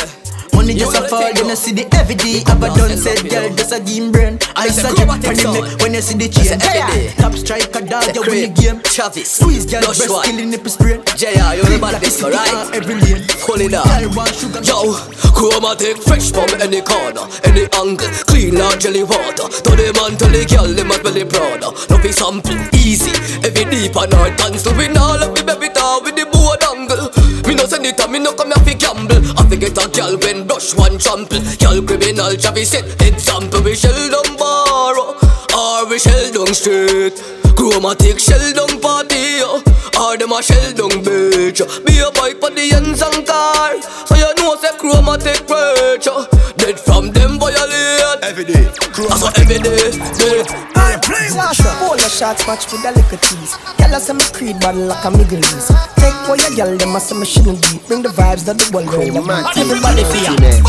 Money just a fall, then I see the every day. A done said, girl, just a game brain. I a chromatic when you when you see the chain. Every day. Top striker, dog, you win the game. Travis, Squeeze, girl, breast killing nipple sprain. JR, you the bad bitch, right? Every lane. Pull it up. Girl, want sugar. Yo, chromatic fresh from any corner, any angle, clean like jelly water. To the man, to the girl, them a belly brother. Love is sample, easy, every deep and hard dance. Doing all of me baby down with the board angle. Send it, and me no come here fi gamble. I fi get a girl when brush one trample. Girl criminal, Travis set example. We shell down bar, or we shell down street. Chromatic shell down party, oh. or them a shell down beach. Be a boy for the ends and car, so you know say chromatic oh. Dead from them violate every day. I saw every day, day. Sasha, pull a shots, match with a little tease. Girl, I say my creed, but like a Middle East. Take for your girl, them I say me shouldn't be. Bring the vibes that the world bring. Everybody feel. It.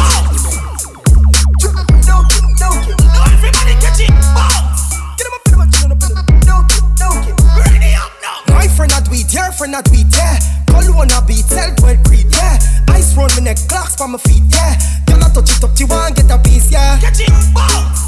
My friend a tweet, your friend a tweet, yeah. Cologne a beat, sell twelve creed, yeah. Ice round my neck, clocks for my feet, yeah. Girl a touch it up, you want get a piece, yeah. Catch it, bounce.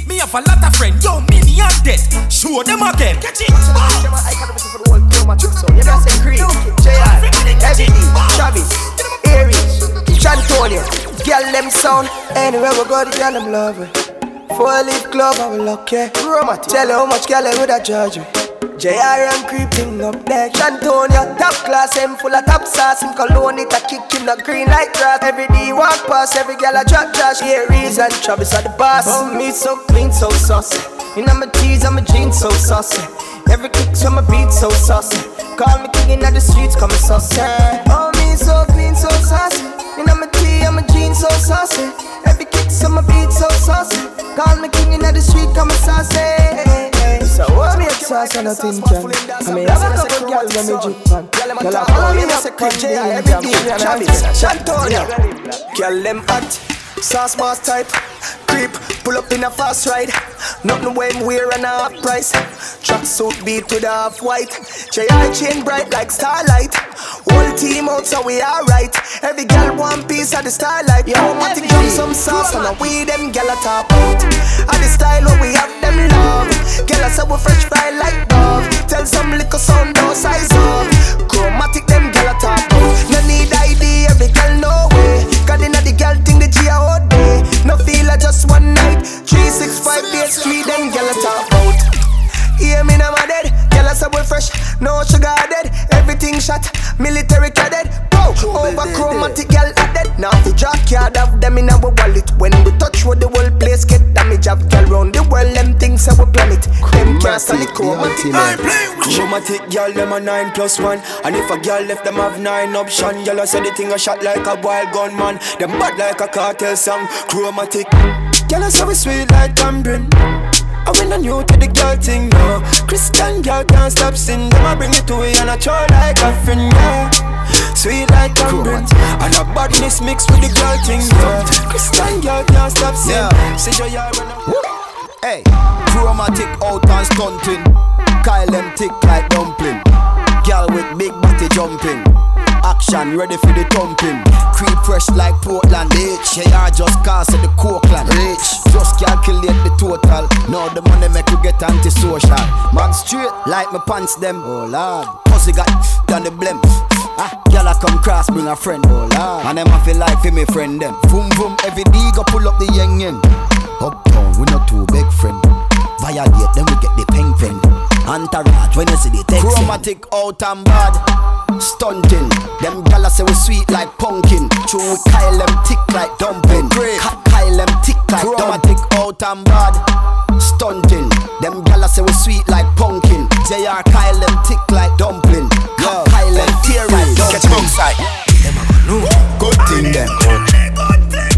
have a lot of friend, yo, me me and dead. Show them again. Catch it. You know, say Creed, JR, Eddie, Travis, Aries, Chantonio. Girl, them sound. Anywhere we go, the girl, them love it. Four leaf club, I will look, yeah. Tell you how much girl, I would have judge me. JR and creeping up there. Chantonio, top class, him full of top sauce. Him cologne it, a kick him the green like grass. Every day walk past, every girl a drop trash. Aries and Travis are the boss. Oh, me so clean, so saucy. In my tees, I'm a jeans, so saucy. Every kick so my beat so saucy. Call me king in the streets, call me saucy. Oh, me so clean, so saucy. In my tee, I'm a jeans, so saucy. Every kick so my beat so saucy. Call me king in the street, call me saucy. So what me sauce and a tin can? I mean, have a couple girl when me on. Girl, I follow me up on the every day. Chantonia. Girl, them hot. Sauce mass type, creep, pull up in a fast ride. Nothing when wear and a half price. Track suit beat to the half white. JI chain bright like starlight. Whole team out so we alright. Every girl one piece of the starlight. Yeah, Chromatic drum some sauce and a we them girl a top out. And the style what we have them love. I say we fresh fry like dove. Tell some little sound no size up. Chromatic them girl a top out. No need ID, every girl no way. Cause inna the girl thing the G three, then a top out. Hear me now, my dead. I say we fresh, no sugar dead. Everything shot, military cadet. Bro, over chromatic girl added. Now the jack card have them in our wallet. When we touch what the whole place get damage. Have girl round the world, them things say we plan it. Them can't stand it chromatic. Chromatic girl, them a nine plus one. And if a girl left them have nine option, girl I say the thing a shot like a wild gunman. Them bad like a cartel song. Chromatic. Girl I say we sweet like tambourine. I when I new to the girl thing, no Christian girl can't stop sin Them I bring it to it and I throw like a friend, yeah Sweet like tambourine And a badness mixed with the girl thing, yeah Christian girl can't stop sin Yeah. Say your yard when I Hey, chromatic out and stunting. Kyle them thick like dumpling. Girl with big body jumping. Action ready for the thumping. Creep fresh like Portland. H. They I just cast of the Cokeland. Rich. Just calculate the total. Now the money make you get antisocial. Man straight like my pants them. Oh lord. Pussy got done the blem. Ah, girl I come cross bring a friend. Oh lord. And them I feel like for me friend them. Boom boom every day go pull up the yang yang. Uptown we not too big friend. Violate, then we get the pen pen. Entourage, when you see the text. Chromatic out and bad. Stunting, them gala say we sweet like pumpkin. True, we Kyle them tick like dumpling. Ka- Kyle them tick like chromatic out and bad. Stunting, them gala say we sweet like pumpkin. JR Kyle them tick like dumpling. Ka- Kyle them tear like dumpling. Catch them outside. Good thing them.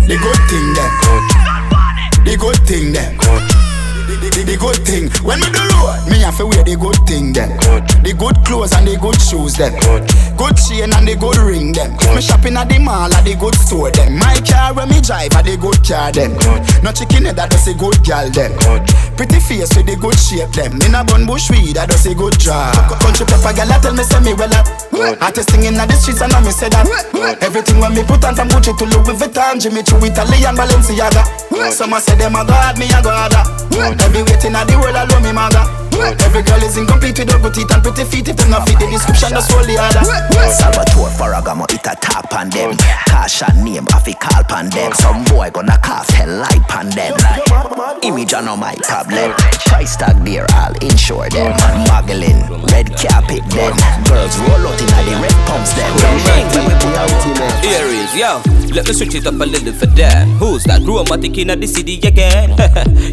The good thing them. The good thing them. The, the, the good thing when we do road, me have to wear the good thing them. The good clothes and the good shoes them. Good chain and the good ring them. Me shopping at the mall at the good store them. My car when me drive at the good car them. No chicken head that does a good gal them. Pretty face with the good shape them. In a bun bush weed that does a good job. Country pepper gal tell me say me well up. Artist singing at the streets and I me say that. Everything when me put on from Gucci to Louis Vuitton, Jimmy Choo, Italian Balenciaga. Some a say them a god, me a god. Ah. Every waiting at the world alone me maga. Every girl is incomplete with good teeth and pretty feet. If them not fit the description, that's all the other. Salvatore Ferragamo it a top on them. Cash and name off a call pan them. Some boy gonna cast hell light pan them. Image on no my problem. Price tag there all insure them. Muggling, red carpet them. Girls roll out inna the red pumps them. When we put out in Aries, yo, let me switch it up a little for them. Who's that chromatic in the city again?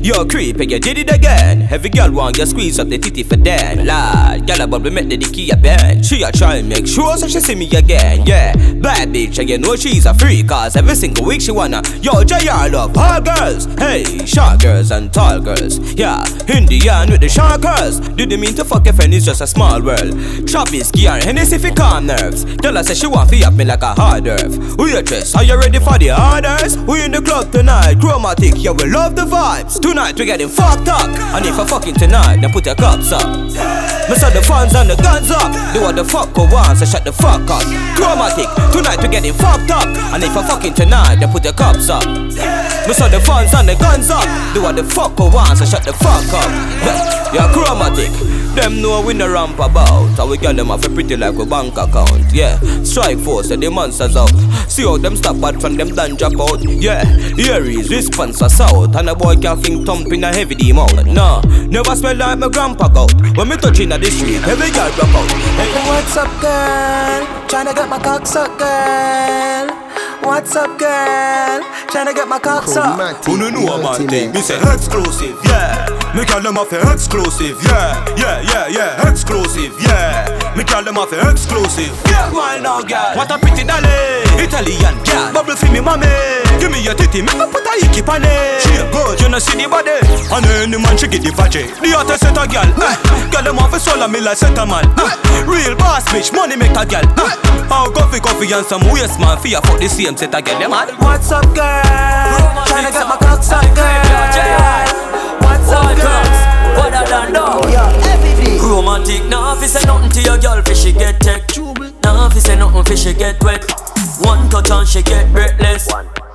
(laughs) yo, creep, and you did it again. Every girl want you squeeze up the titty for them. Lad, girl, but we met the key a bend. She a try make sure so she see me again. Yeah, bad bitch, and you know she's a freak. Cause every single week she wanna, yo, JR love all girls. Hey, short girls and tall girls. Yeah, Indian with the short girls. Didn't mean to fuck a friend, it's just a small world. Travis, and Hennessy for calm nerves. Tell her say she want to up me like a hard earth. Waitress, are just are you ready for the orders? We in the club tonight, chromatic, yeah we love the vibes. Tonight we getting fucked up, and if I fucking tonight, then put your cops up. Me saw the funds and the guns up. Do what the fuck we want, so shut the fuck up. Chromatic, tonight we getting fucked up, and if I fucking tonight, then put your cops up. Me saw the funds and the guns up. Do what the fuck we want, so shut the fuck up. You're chromatic. Them know we no ramp about How we get them off a pretty like a bank account Yeah, strike force and the monsters out See how them stop bad from them done drop out Yeah, here is response for south And a boy can think thump in a heavy D mouth Nah, never smell like my grandpa goat When me touch in the street, every girl drop out hey. What's up, girl? Tryna get my cock sucked, girl. What's up, girl? Tryna get my cock sucked. Who no know about thing? Me say exclusive, yeah. Me call them off exclusive, yeah, yeah, yeah, yeah, exclusive, yeah. Me call them off exclusive. Yeah, why now, girl? What a pretty dolly, Italian girl. Bubble for me, mommy. Give me your titty, me put a icky on it. She a good, you know see the body. And any man she get the vajay. The hottest set a girl. Girl them off a soul me like set a man. Eh. Real boss bitch, money make a girl. Eh. How coffee, coffee and some waste man. Fear for the same set a girl, them mad. What's up, girl? Tryna get my cock sucked, girl. What's up, girl? What I done dog? Romantic, nah fi say nothing to your girl fi she get tech. Nah fi say nothing fi she get wet. One touch and she get breathless.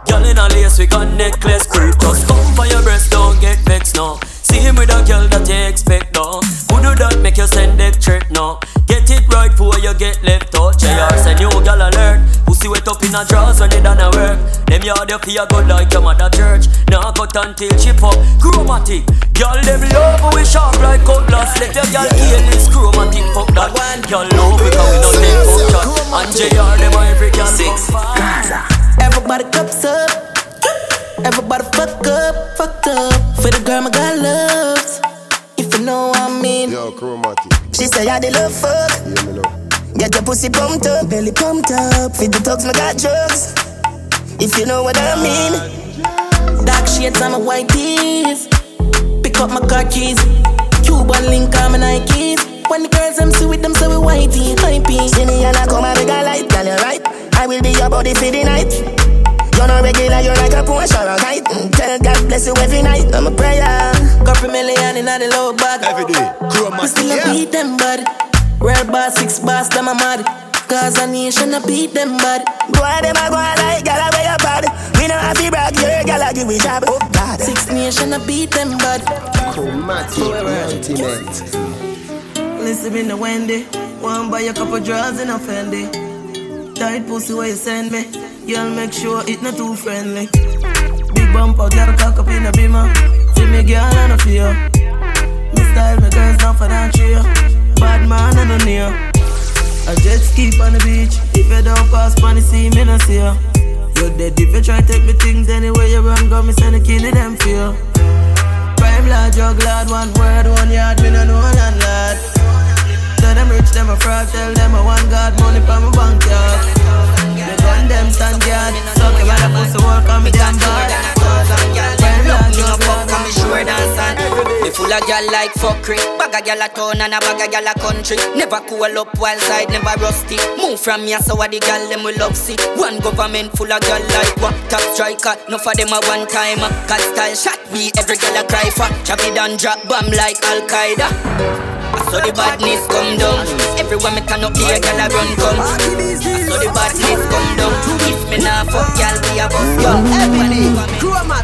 Girl in a lace we got necklace. Creep just come for your breast, don't get vexed no. See him with a girl that you expect no. Who do that make you send that trick no? Get it right before you get left out. JR send you girl alert. Pussy wet up in a drawers when it done a work. Them yard you feel good like your mother church. Now cut until she fuck. Chromatic. Girl them love we sharp like cutlass. Let your girl heal this chromatic fuck that. Girl love it cause we no take fuck shot. And JR them a every girl six. Gaza. Everybody cups up. Everybody fuck up, fuck up. For the girl my God loves. Know what I mean. Yo, chromatic. She say I the love fuck. Yeah, me know. Get your pussy pumped up, belly pumped up. Feed the dogs, my got drugs. If you know what I mean. Dark shades on my white tees. Pick up my car keys. Cuban link on my Nikes. When the girls I'm see with them, so we whitey, hypey. See me and I come and make a light, girl, you right. I will be your body for the night. You're not regular, you're like a Porsche or a kite. Mm, Tell God bless you every night. I'm a prayer. Couple million in the low bag. Every day, We still a beat them bad. Real boss, six boss, them a mad. Cause a nation a beat them bad. Boy, them a go on like gal away your bad. We know have to brag, your gal a give we job. Oh God. Six nation a beat them bad. Chromatic, ultimate. Listen me no Wendy. One buy a couple drugs in a Fendi. Tight pussy where you send me. Girl, make sure it not too friendly. Big bumper, girl, cock up in a beamer. See me, girl, and a fear. style, my girls down for that tree. Bad man, I no near. A jet ski on the beach. If you don't pass the sea, me no see ya. You dead if you try take me things anywhere you run, go me send a kill them you. Prime lad, jug lad, one word, one yard, me no know none Tell them rich, them a fraud, tell them I want God money from my bank yard. Me gun them stand guard, suck them and I pussy work on me damn. Look me no fuck on me sure dance and full of gal like fuckery. Bag a gal a town and a bag a gal a country. Never cool up while side never rusty. Move from me so what the gal them will love see? One government full of gal like what? Top striker, no for them a one timer Cat style shot me every gal a cry for. Chop it and drop bomb like Al-Qaeda so the badness come down Everywhere me turn up here, gal a run come So the badness come down If me nah fuck gal, we a bust gun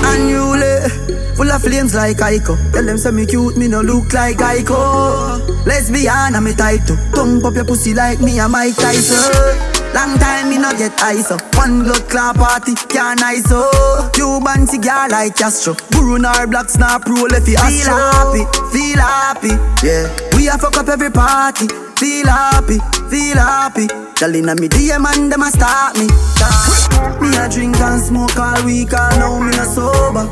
Unruly, full of flames like Ico. Tell them say me cute, me no look like Ico. Lesbian, I'm a title. Thump up your pussy like me and Mike Tyson. Long time me no get ice up. One blood clot party, can't so oh. up. Cuban cigar like Castro. Burun our black snap roll if you Feel happy, feel happy, yeah. We a fuck up every party. Feel happy, feel happy. Girl inna me DM and them a start me. Me a drink and smoke all week, all now me no sober.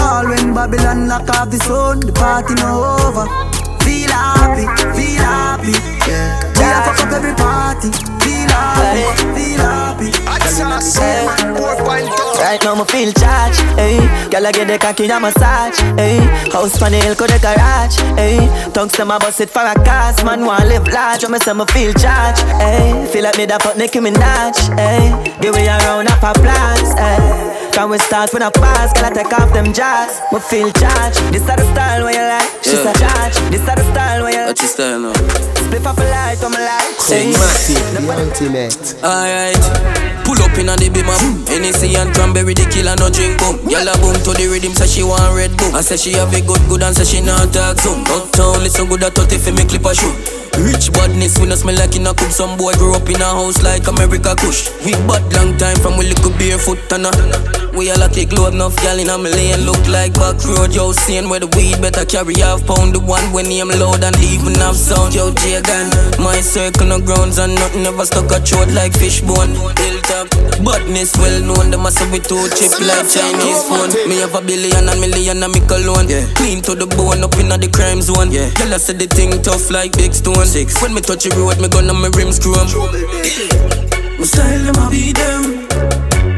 All when Babylon lock off the sun, the party no over. Feel happy, feel happy, yeah. We a fuck up every party. Right now, me feel charged, hey. Girl, I get the cocky a massage, hey. House on the hill, the garage, hey. Tongues them a bust it for a cast, man want live large. I me say me feel charged, hey. Feel like me that fuck Nicki Minaj, hey. Give me a round of applause, hey. Can we start with a pass? Can I take off them jars? Me feel charged. This is the style where you like. She's a charge. This is the style where you like. What's your style now? Split off a light on my light. Hey, Matty, the ultimate. Alright. Pull up in a the beamer. Hennessy um. and cranberry, the killer no drink um. boom. Yalla boom to the rhythm, say she want red boom. I say she have a good good and say she not talk soon. Uptown listen good at 30 for me clip a shoe. Rich badness, we no smell like in a cup. Some boy grew up in a house like America Kush. We bad long time from we little barefoot and a. We all a kick load enough gal in a lane. Look like back road, yo, seeing where the weed better carry half pound. The one when name loud and even have sound, yo, Jagan My circle no grounds and nothing ever stuck a throat like fishbone. Hilltop, badness well known, them a say we too cheap like Chinese phone. Me have a billion and million and me cologne. Yeah. Clean to the bone up in the crime zone. Yeah. Girl, I said the thing tough like big stone. Six. When me touch the road, me gun on my rims chrome. My style them a them My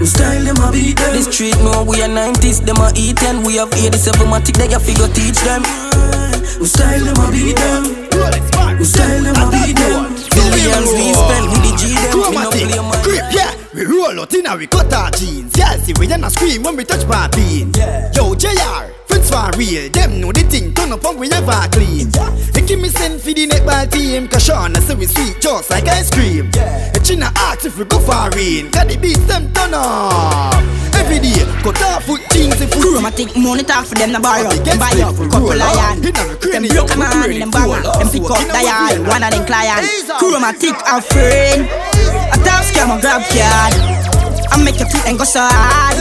style them a beat them. The street know we are 90s, them a eat and We have 87 matic, they a figure teach them. My style them a beat them. My style them a beat them. Billions we spend with the G them. We no play man. Grip, yeah, we roll out in our cut our jeans. Yeah, see we ain't a scream when we touch my bean Yo, JR, friends for real. Them know the thing, turn up and we never clean. They give me send for the netball team Cause Sean say we sweet just like ice cream. The China ask if we go far in. Cause the beats them turn up. Every day, cut off foot jeans if we Chromatic money talk for them, no borrow. Buy up, couple lion Them broke man, them banger Them pick up. dial, one of them client. Chromatic a friend A top scam, a grab card I make your feet and go so hard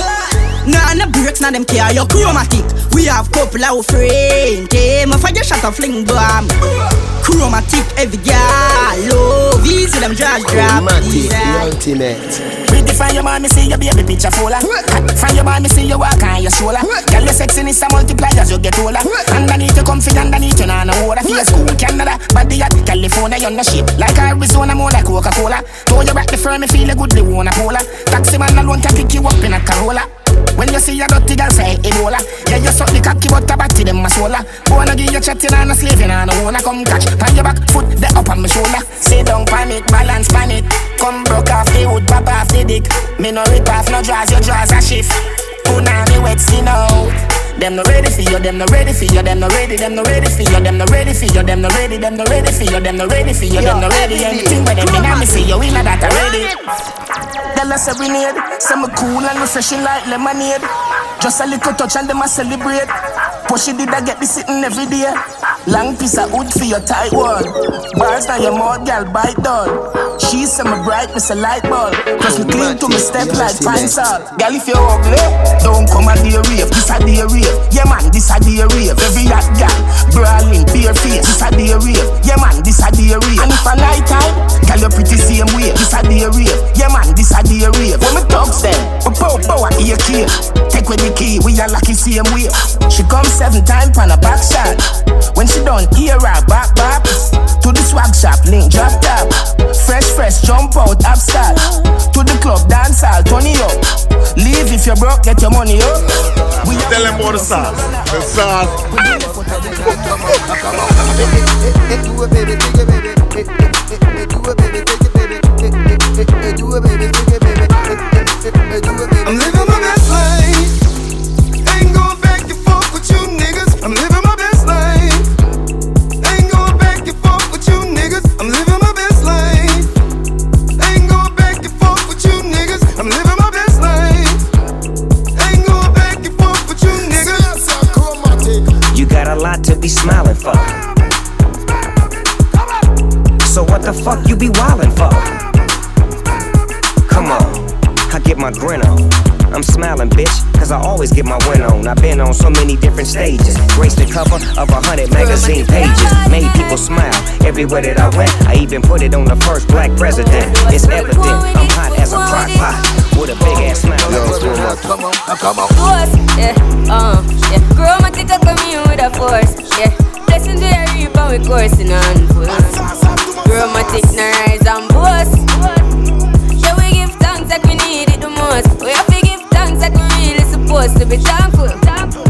Nah, no breaks, nah them care Your chromatic, we have couple of friends Them a fire shot a fling bomb Chromatic, every girl Love, easy them just drop Matty, the Yeah. ultimate. Pretty from your man, me see your baby picture fuller. From your man, me see you walk on your shoulder. Girl, your sexiness a multiply as you get older. Underneath you comfy, underneath you nah no water. Face cool, Canada, body at California, you're shit. Like Arizona, more like Coca-Cola. Though you rock the firm, me feel a good, they wanna polar. Taxi man alone can pick you up in a Corolla. When you see a dirty girl say Ebola Yeah, you suck the cocky but the body them a sola Wanna give you chatting and a slaving and I wanna come catch Pan your back, foot the up on my shoulder Sit down pan it, balance panic Come broke off the wood, pop off the dick Me no rip off, no draws, your draws a shift Punani wet skin out them no ready for you, them no ready for you, them no ready, them no ready for you, them no ready for you, them no ready, them no ready for you, them no ready for you, them no ready. Anything but them me see you, we not that ready. Tell us we need some cool and refreshing like lemonade. Just a little touch and them a celebrate. Push she did I get me sitting every day. Long piece of wood for your tight one. Bars now your mouth, girl, bite down. She say me bright, me say light bulb. Cause me clean to me step like pine salt. Girl, if you're ugly, don't come a day rave. This a day rave. Yeah, man, this a day rave. Every hot girl, brawling, bare face. This a day rave. Yeah, man, this a day rave. And if a night time, girl, you're pretty same way. This a day rave. Yeah, man, this a day rave. When me talk them, we pow pow a key. Take with the key, we are lucky same way. She come seven times on a back shot. When she done, hear her back back to the swag shop, link drop top. Fresh fresh, jump out, upstart. To the club, dance all, turn it up. Leave if you're broke, get your money up. We Tell them about the sauce. The sauce. I'm living my best life. I'm living my best life. Ain't going back and forth with you niggas. I'm living my best life. Ain't going back and forth with you niggas. I'm living my best life. Ain't going back and forth with you niggas. You got a lot to be smiling for. So what the fuck you be wildin' for? Come on, I get my grin on. I'm smiling, bitch, cause I always get my win on. I've been on so many different stages. Graced the cover of a hundred magazine pages. Made people smile everywhere that I went. I even put it on the first black president. It's evident I'm hot as a crock pot with a big ass smile. Come on, come on. Force, yeah, uh, yeah. Chromatic a come in with a force, yeah. Blessings we are reap and we coursing on full. Chromatic na rise and boast. Yeah, we give thanks like we need it the most. We have supposed to be thankful.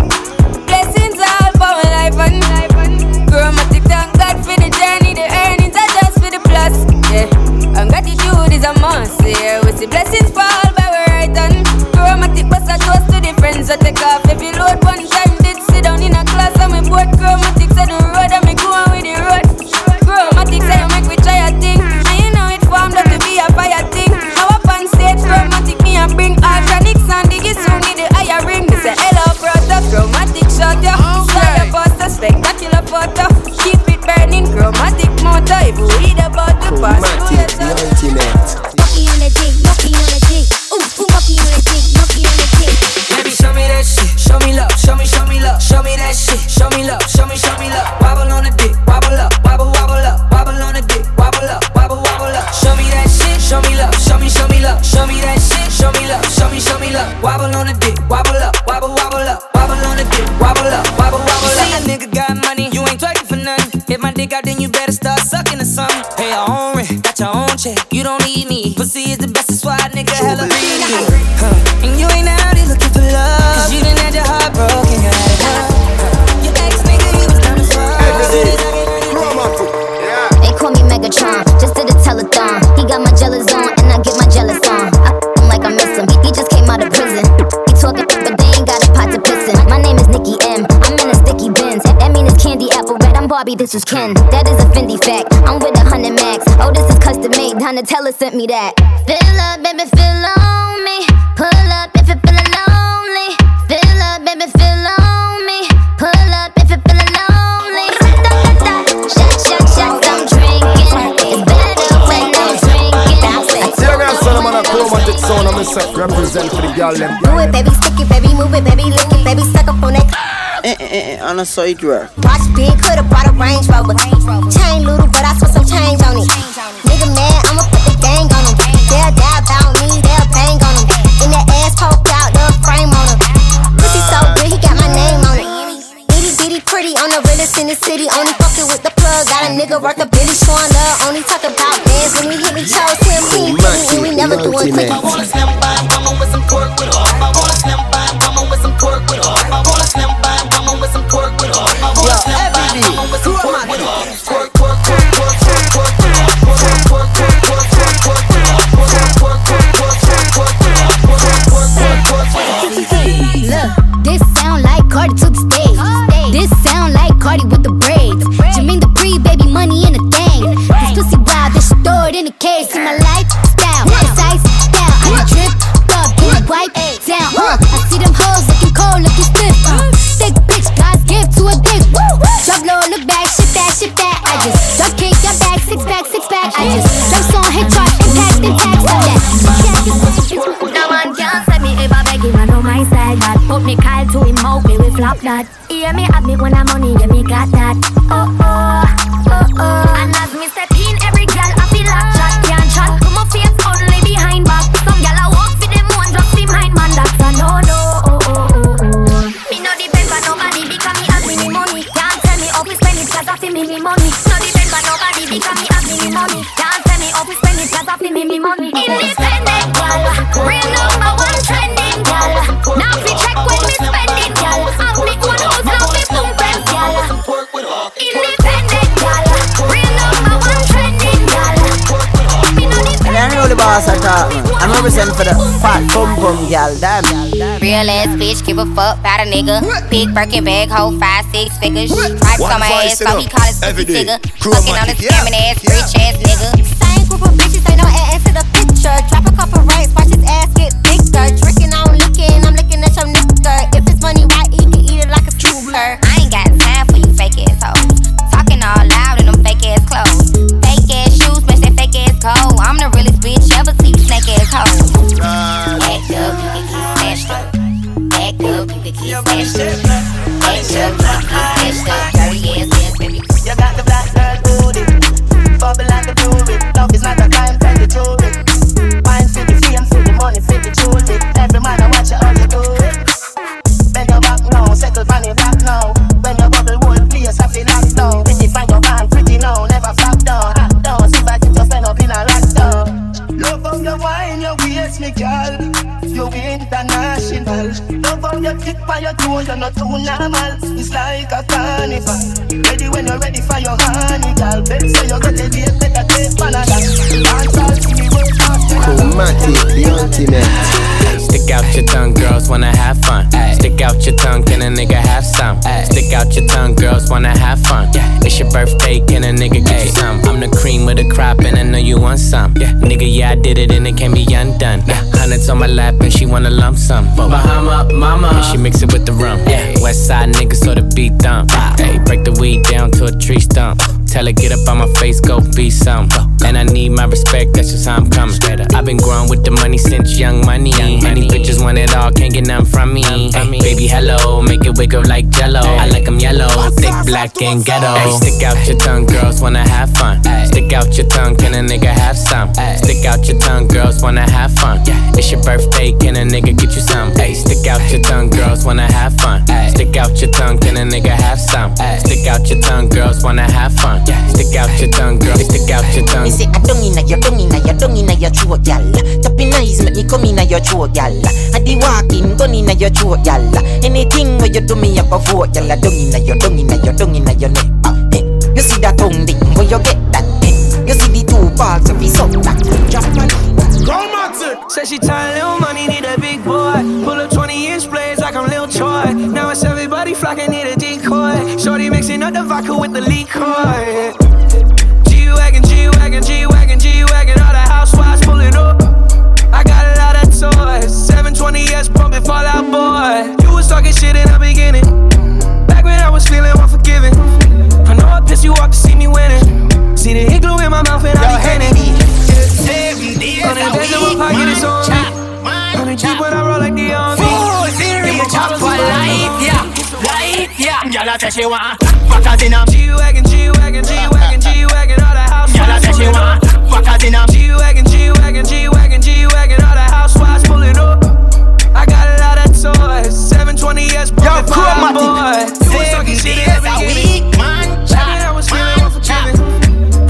I'm Barbie, this is Ken. That is a Fendi fact. I'm with a hundred max. Oh, this is custom made. Donatella sent me that. Fill up, baby, fill on me. Pull up if you're feeling lonely. Fill up, baby, fill on me. Pull up if you're feeling lonely. Shot, shot, shots, I'm drinking. It's better when I'm drinking. Yeah, me son, I'm on a chromatic sound. I'm a represent for the girl them. Do it, baby, stick it, baby, move it, baby, lick it, baby, suck up on that. Eh, eh, eh, on a side drawer. Watch big, coulda brought a Range Rover. Chain little, but I spent some change on it. Nigga mad, I'ma put the gang on him. They'll die about me, they'll bang on him. In that ass poke out, the frame on him. Pussy so good, he got my name on it. Itty bitty pretty on the realest in the city. Only fucking with the plug. Got a nigga worth a billy showing love. Only talk about bands when we hit me chose him. He ain't put me in, we never doing quick. Me Kyle to him out, me we flop that. Hear me have me when I'm money, yeah me got that. Oh oh, oh oh. And as me step in, every girl I feel like chat, can't chat. Come my face only behind back. Some girl I walk for them one just be mind man, that's a no no. Me no depend on nobody because me have me money. Can't tell me how to spend it 'cause I me me money. No depend on nobody because me have me money. Can't tell me how to spend it 'cause I feel me me money. Independent girl, represent for the fat bum bum gal, damn. Real ass bitch, give a fuck about a nigga. Big Birkin bag, hold five, six figures. Stripes One on my ass, it so he call it Every pussy nigga. Crew Fucking on a money, yeah, scamming ass, yeah. rich ass nigga. Same group of bitches, ain't no ass to the picture. Drop a couple rights, wanna have fun. It's your birthday, can a nigga get you some? I'm the cream of the crop, and I know you want some. Nigga, yeah, I did it, and it can't be undone. Hundreds on my lap, and she wanna lump sum. Bahama, mama, and she mix it with the rum. Yeah. West side nigga, so the beat thump. Hey, break the weed down to a tree stump. Tell her get up on my face, go be some. And I need my respect, that's just how I'm coming. I've been growing with the money since young money. Many bitches want it all, can't get none from me. Hey, baby, hello, make it wake up like jello. I like 'em yellow, thick, black, and ghetto. Hey, stick out your tongue, girls wanna have fun. Stick out your tongue, can a nigga have some? Stick out your tongue, girls wanna have fun. It's your birthday, can a nigga get you some? Hey, stick out your tongue, girls wanna have fun. Stick out your tongue, can a nigga have some? Stick out your tongue, girls wanna have fun. Stick out your tongue, girl. Stick out your tongue. Me say I don't inna your, don't inna your, don't inna your throat, gal. Tapping eyes make me come inna your throat, gal. I the walking gun inna your throat, gal. Anything where you do me up a vote, gal. Don't inna your, don't inna your, don't inna your neck. Ah, eh. You see that tongue thing where you get that? Eh. You see the two balls of his up that. Drop my Chromatic. Say she tired, little money, need a big boy. Pull up 20 inch blades like I'm Lil Troy. Now it's everybody flocking, mixing up the vodka with the liquor. G wagon, G wagon, G wagon, G wagon. All the housewives pulling up. I got a lot of toys. 720s pumping Fallout Boy. You was talking shit in the beginning. Back when I was feeling unforgiving. I know I pissed you off to see me winning. See the igloo in my mouth and I be grinning. On the days Gyal say she want backers in a G-Wagon, G-Wagon, G-Wagon, G-Wagon, all the housewives Gyal say she want backers in a G-Wagon, G-Wagon, G-Wagon, G-Wagon, all the housewives pulling up. I got a lot of toys, 720s, pumping Fallout Boy. You was talking shit the beginning. man, Back I was feeling. I know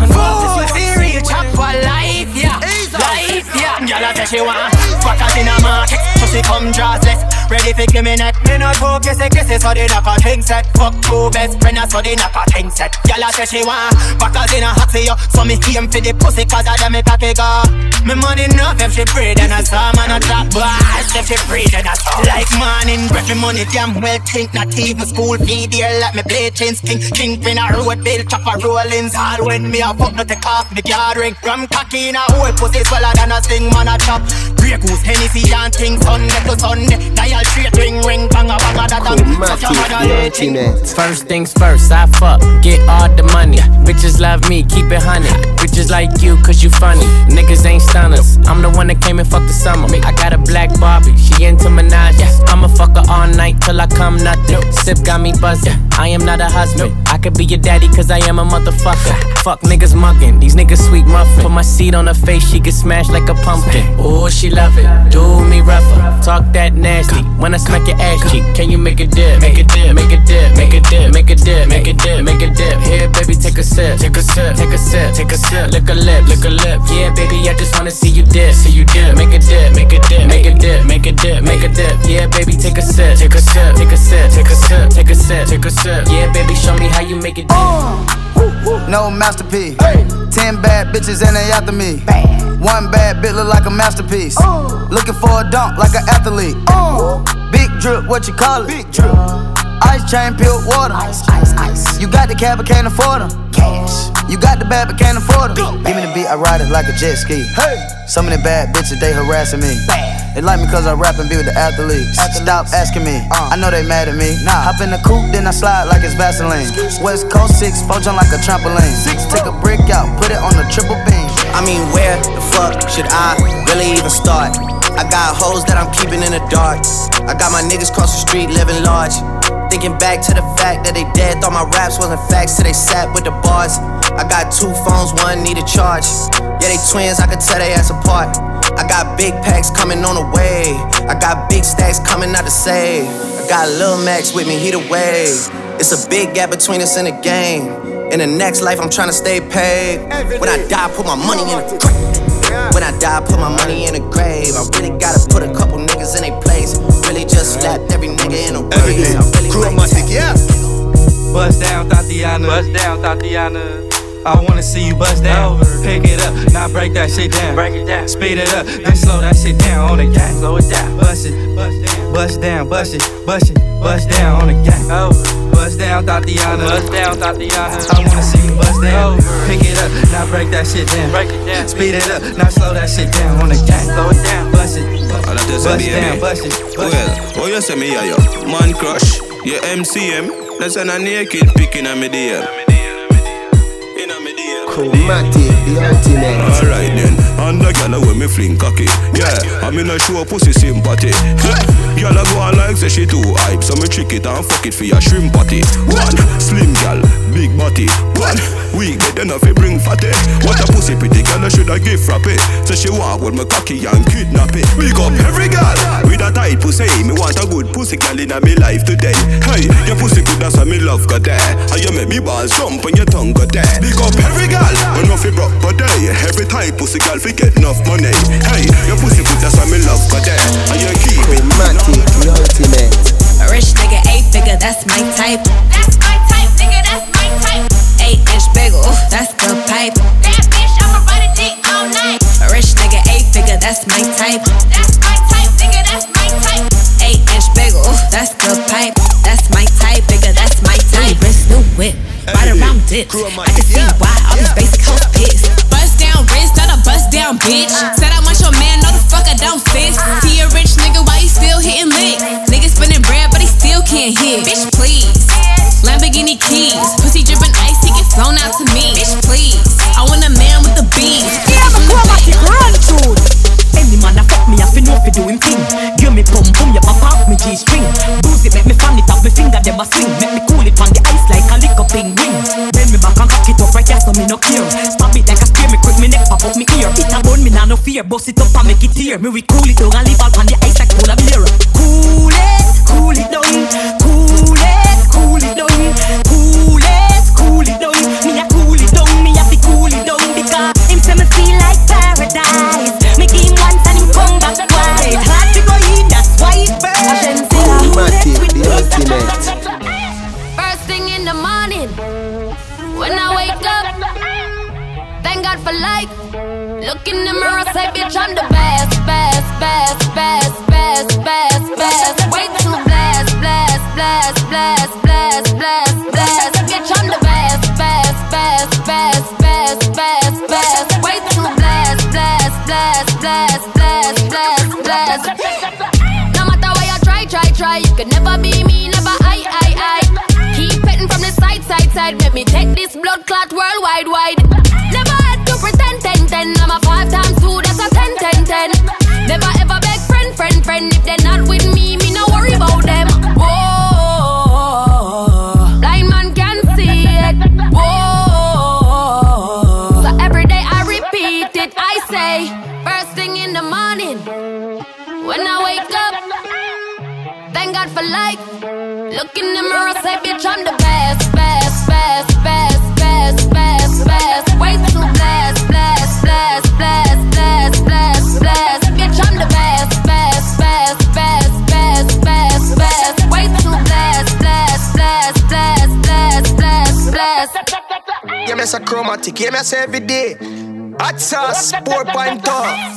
I Full you off to see me serious chop for life, yeah, life, yeah. Gyal say she want backers in so she come dressless. Ready for give me neck. Me no talk, you say kisses, so they knock a thing set. Fuck two best friends, so they knock a thing set. Gyal a say she want backers in a hot you, so me aim for the pussy 'cause I them me cocky go. Me money enough if she breathe and I saw man a drop blast if she breathe and I saw. Like morning breath, me money damn well think not even school fee dear like me play chains king king pin a road bill chop a rollings all when me a fuck no take off the guard ring from cocky in a whole pussy swallow than a sting man a chop. Grey goose Hennessy and things Sunday to Sunday dial straight ring ring banga banga that a suck your mother lay thing. First things first, I fuck, get all the money. Bitches love me, keep it honey. Bitches like you, cause you funny. Niggas ain't stunners. I'm the one that came and fucked the summer. I got a black Barbie, she into Minaj. I'm a fuck her all night till I come nothing. Sip got me buzzing. I am not a husband. I could be your daddy cause I am a motherfucker. Fuck niggas mugging, these niggas sweet muffin. Put my seat on her face, she get smashed like a pumpkin. Oh, she love it. Do me rougher. Talk that nasty. When I smack your ass cheek, can you make a dip? Make a dip, make a dip, make a dip, make a dip, make a dip, make a dip. Here, baby, take a sip, take a sip, take a sip, take a sip. Lick a lip, lick a lip. Yeah, baby, I just wanna see you dip, see you dip. Make a dip, make a dip, make a dip, make a dip, make a dip. Yeah, baby, take a sip, take a sip, take a sip, take a sip, take a sip, take a sip. Yeah, baby, show me how you make it dip. No masterpiece. Ten bad bitches and they after me. One bad bitch look like a masterpiece. Uh. Looking for a dunk like an athlete. Uh. Big drip, what you call it? Big drip. Ice chain, peeled water. Ice, ice, ice. You got the cab, but can't afford them. Cash. You got the bad, but can't afford them. Give me the beat, I ride it like a jet ski. Hey. Some of the bad bitches, they harassing me. Bad. They like me cause I rap and be with the athletes. Stop asking me, uh, I know they mad at me. Nah. Hop in the coupe, then I slide like it's Vaseline. West Coast 6, four jump like a trampoline. Six, Take a brick out, put it on the triple beam. I mean, where the fuck should I really even start? I got hoes that I'm keeping in the dark. I got my niggas cross the street living large. Thinking back to the fact that they dead, thought my raps wasn't facts till they sat with the bars. I got two phones, one need a charge. Yeah, they twins, I could tell they ass apart. I got big packs coming on the way. I got big stacks coming out to save. I got Lil Max with me, he the wave. It's a big gap between us and the game. In the next life, I'm trying to stay paid. When I die, put my money in the grave. When I die, put my money in the grave. I really gotta put a couple niggas in their place. Bust down, Thotiana. I wanna see you bust down. Pick it up, now break that shit down. Break it down. Speed it up, then slow that shit down on the gang. Slow it down. Bust it, bust down, bust down, bust it, bust it, bust down on the gang. Bust down, Thotiana. Bust down, Thotiana. I wanna see you bust down. Pick it up, now break that shit down. Break it down. Speed it up, now slow that shit down on the gang. Slow it down. Bust it, All bust down, bust it. Well, oh you say me yeah yo, man crush, yeah MCM. That's an a naked picking on me there. Chromatic, the ultimate. Alright then, and the gyal uh, when me fling cocky. Yeah, I mean I show pussy sympathy. Gyal a go on like say she too hype, so me trick it and fuck it for your shrimp patty. One slim gyal, big body. One weak, but then if you bring fatty. What a pussy pretty gyal, I shoulda give frappe. So she walk with me cocky and kidnap it. Big up every gyal with a tight pussy. Me want a good pussy gyal inna me life today. Hey, your pussy good, that's why me love got there. And you make me ball jump and your tongue got there. Big up every gyal. When nothing broke per day Every time pussy girl fi get enough money Hey, your pussy good that's why me love got there And you keep it Chromatic, the ultimate. A rich nigga, eight figure, that's my type. That's my type, nigga, that's my type. Eight inch bagel, that's the pipe. That bitch, I'ma ride a dick all night. A rich nigga, eight figure, that's my type. That's my type, nigga, that's my type. Eight inch bagel, that's the pipe. That's my type, nigga, that's my type. New wrist, new whip, ride around dips. I can see why all these basic hoes pissed. Bust down wrist, not a bust down bitch. Said I want your man, no the fuck I don't sis. See a rich nigga, why he still hitting licks? Nigga spinning bread, but he still can't hit. Bitch, please. Lamborghini keys, pussy dripping ice, he get flown out to me. Bitch, please. I want a man with the beans. Yeah, but chromatic run tune. Any man a fuck me, I fi know fi do him thing. Give me pum pum, ya pop off me G string. Bruise it, make me fan it off me finger, them a swing. Make me cool it on the ice like fear. Bust it up and make it tear. Me we cool it down and leave all on the Matic, hear me every day. Hot sauce, 4.0.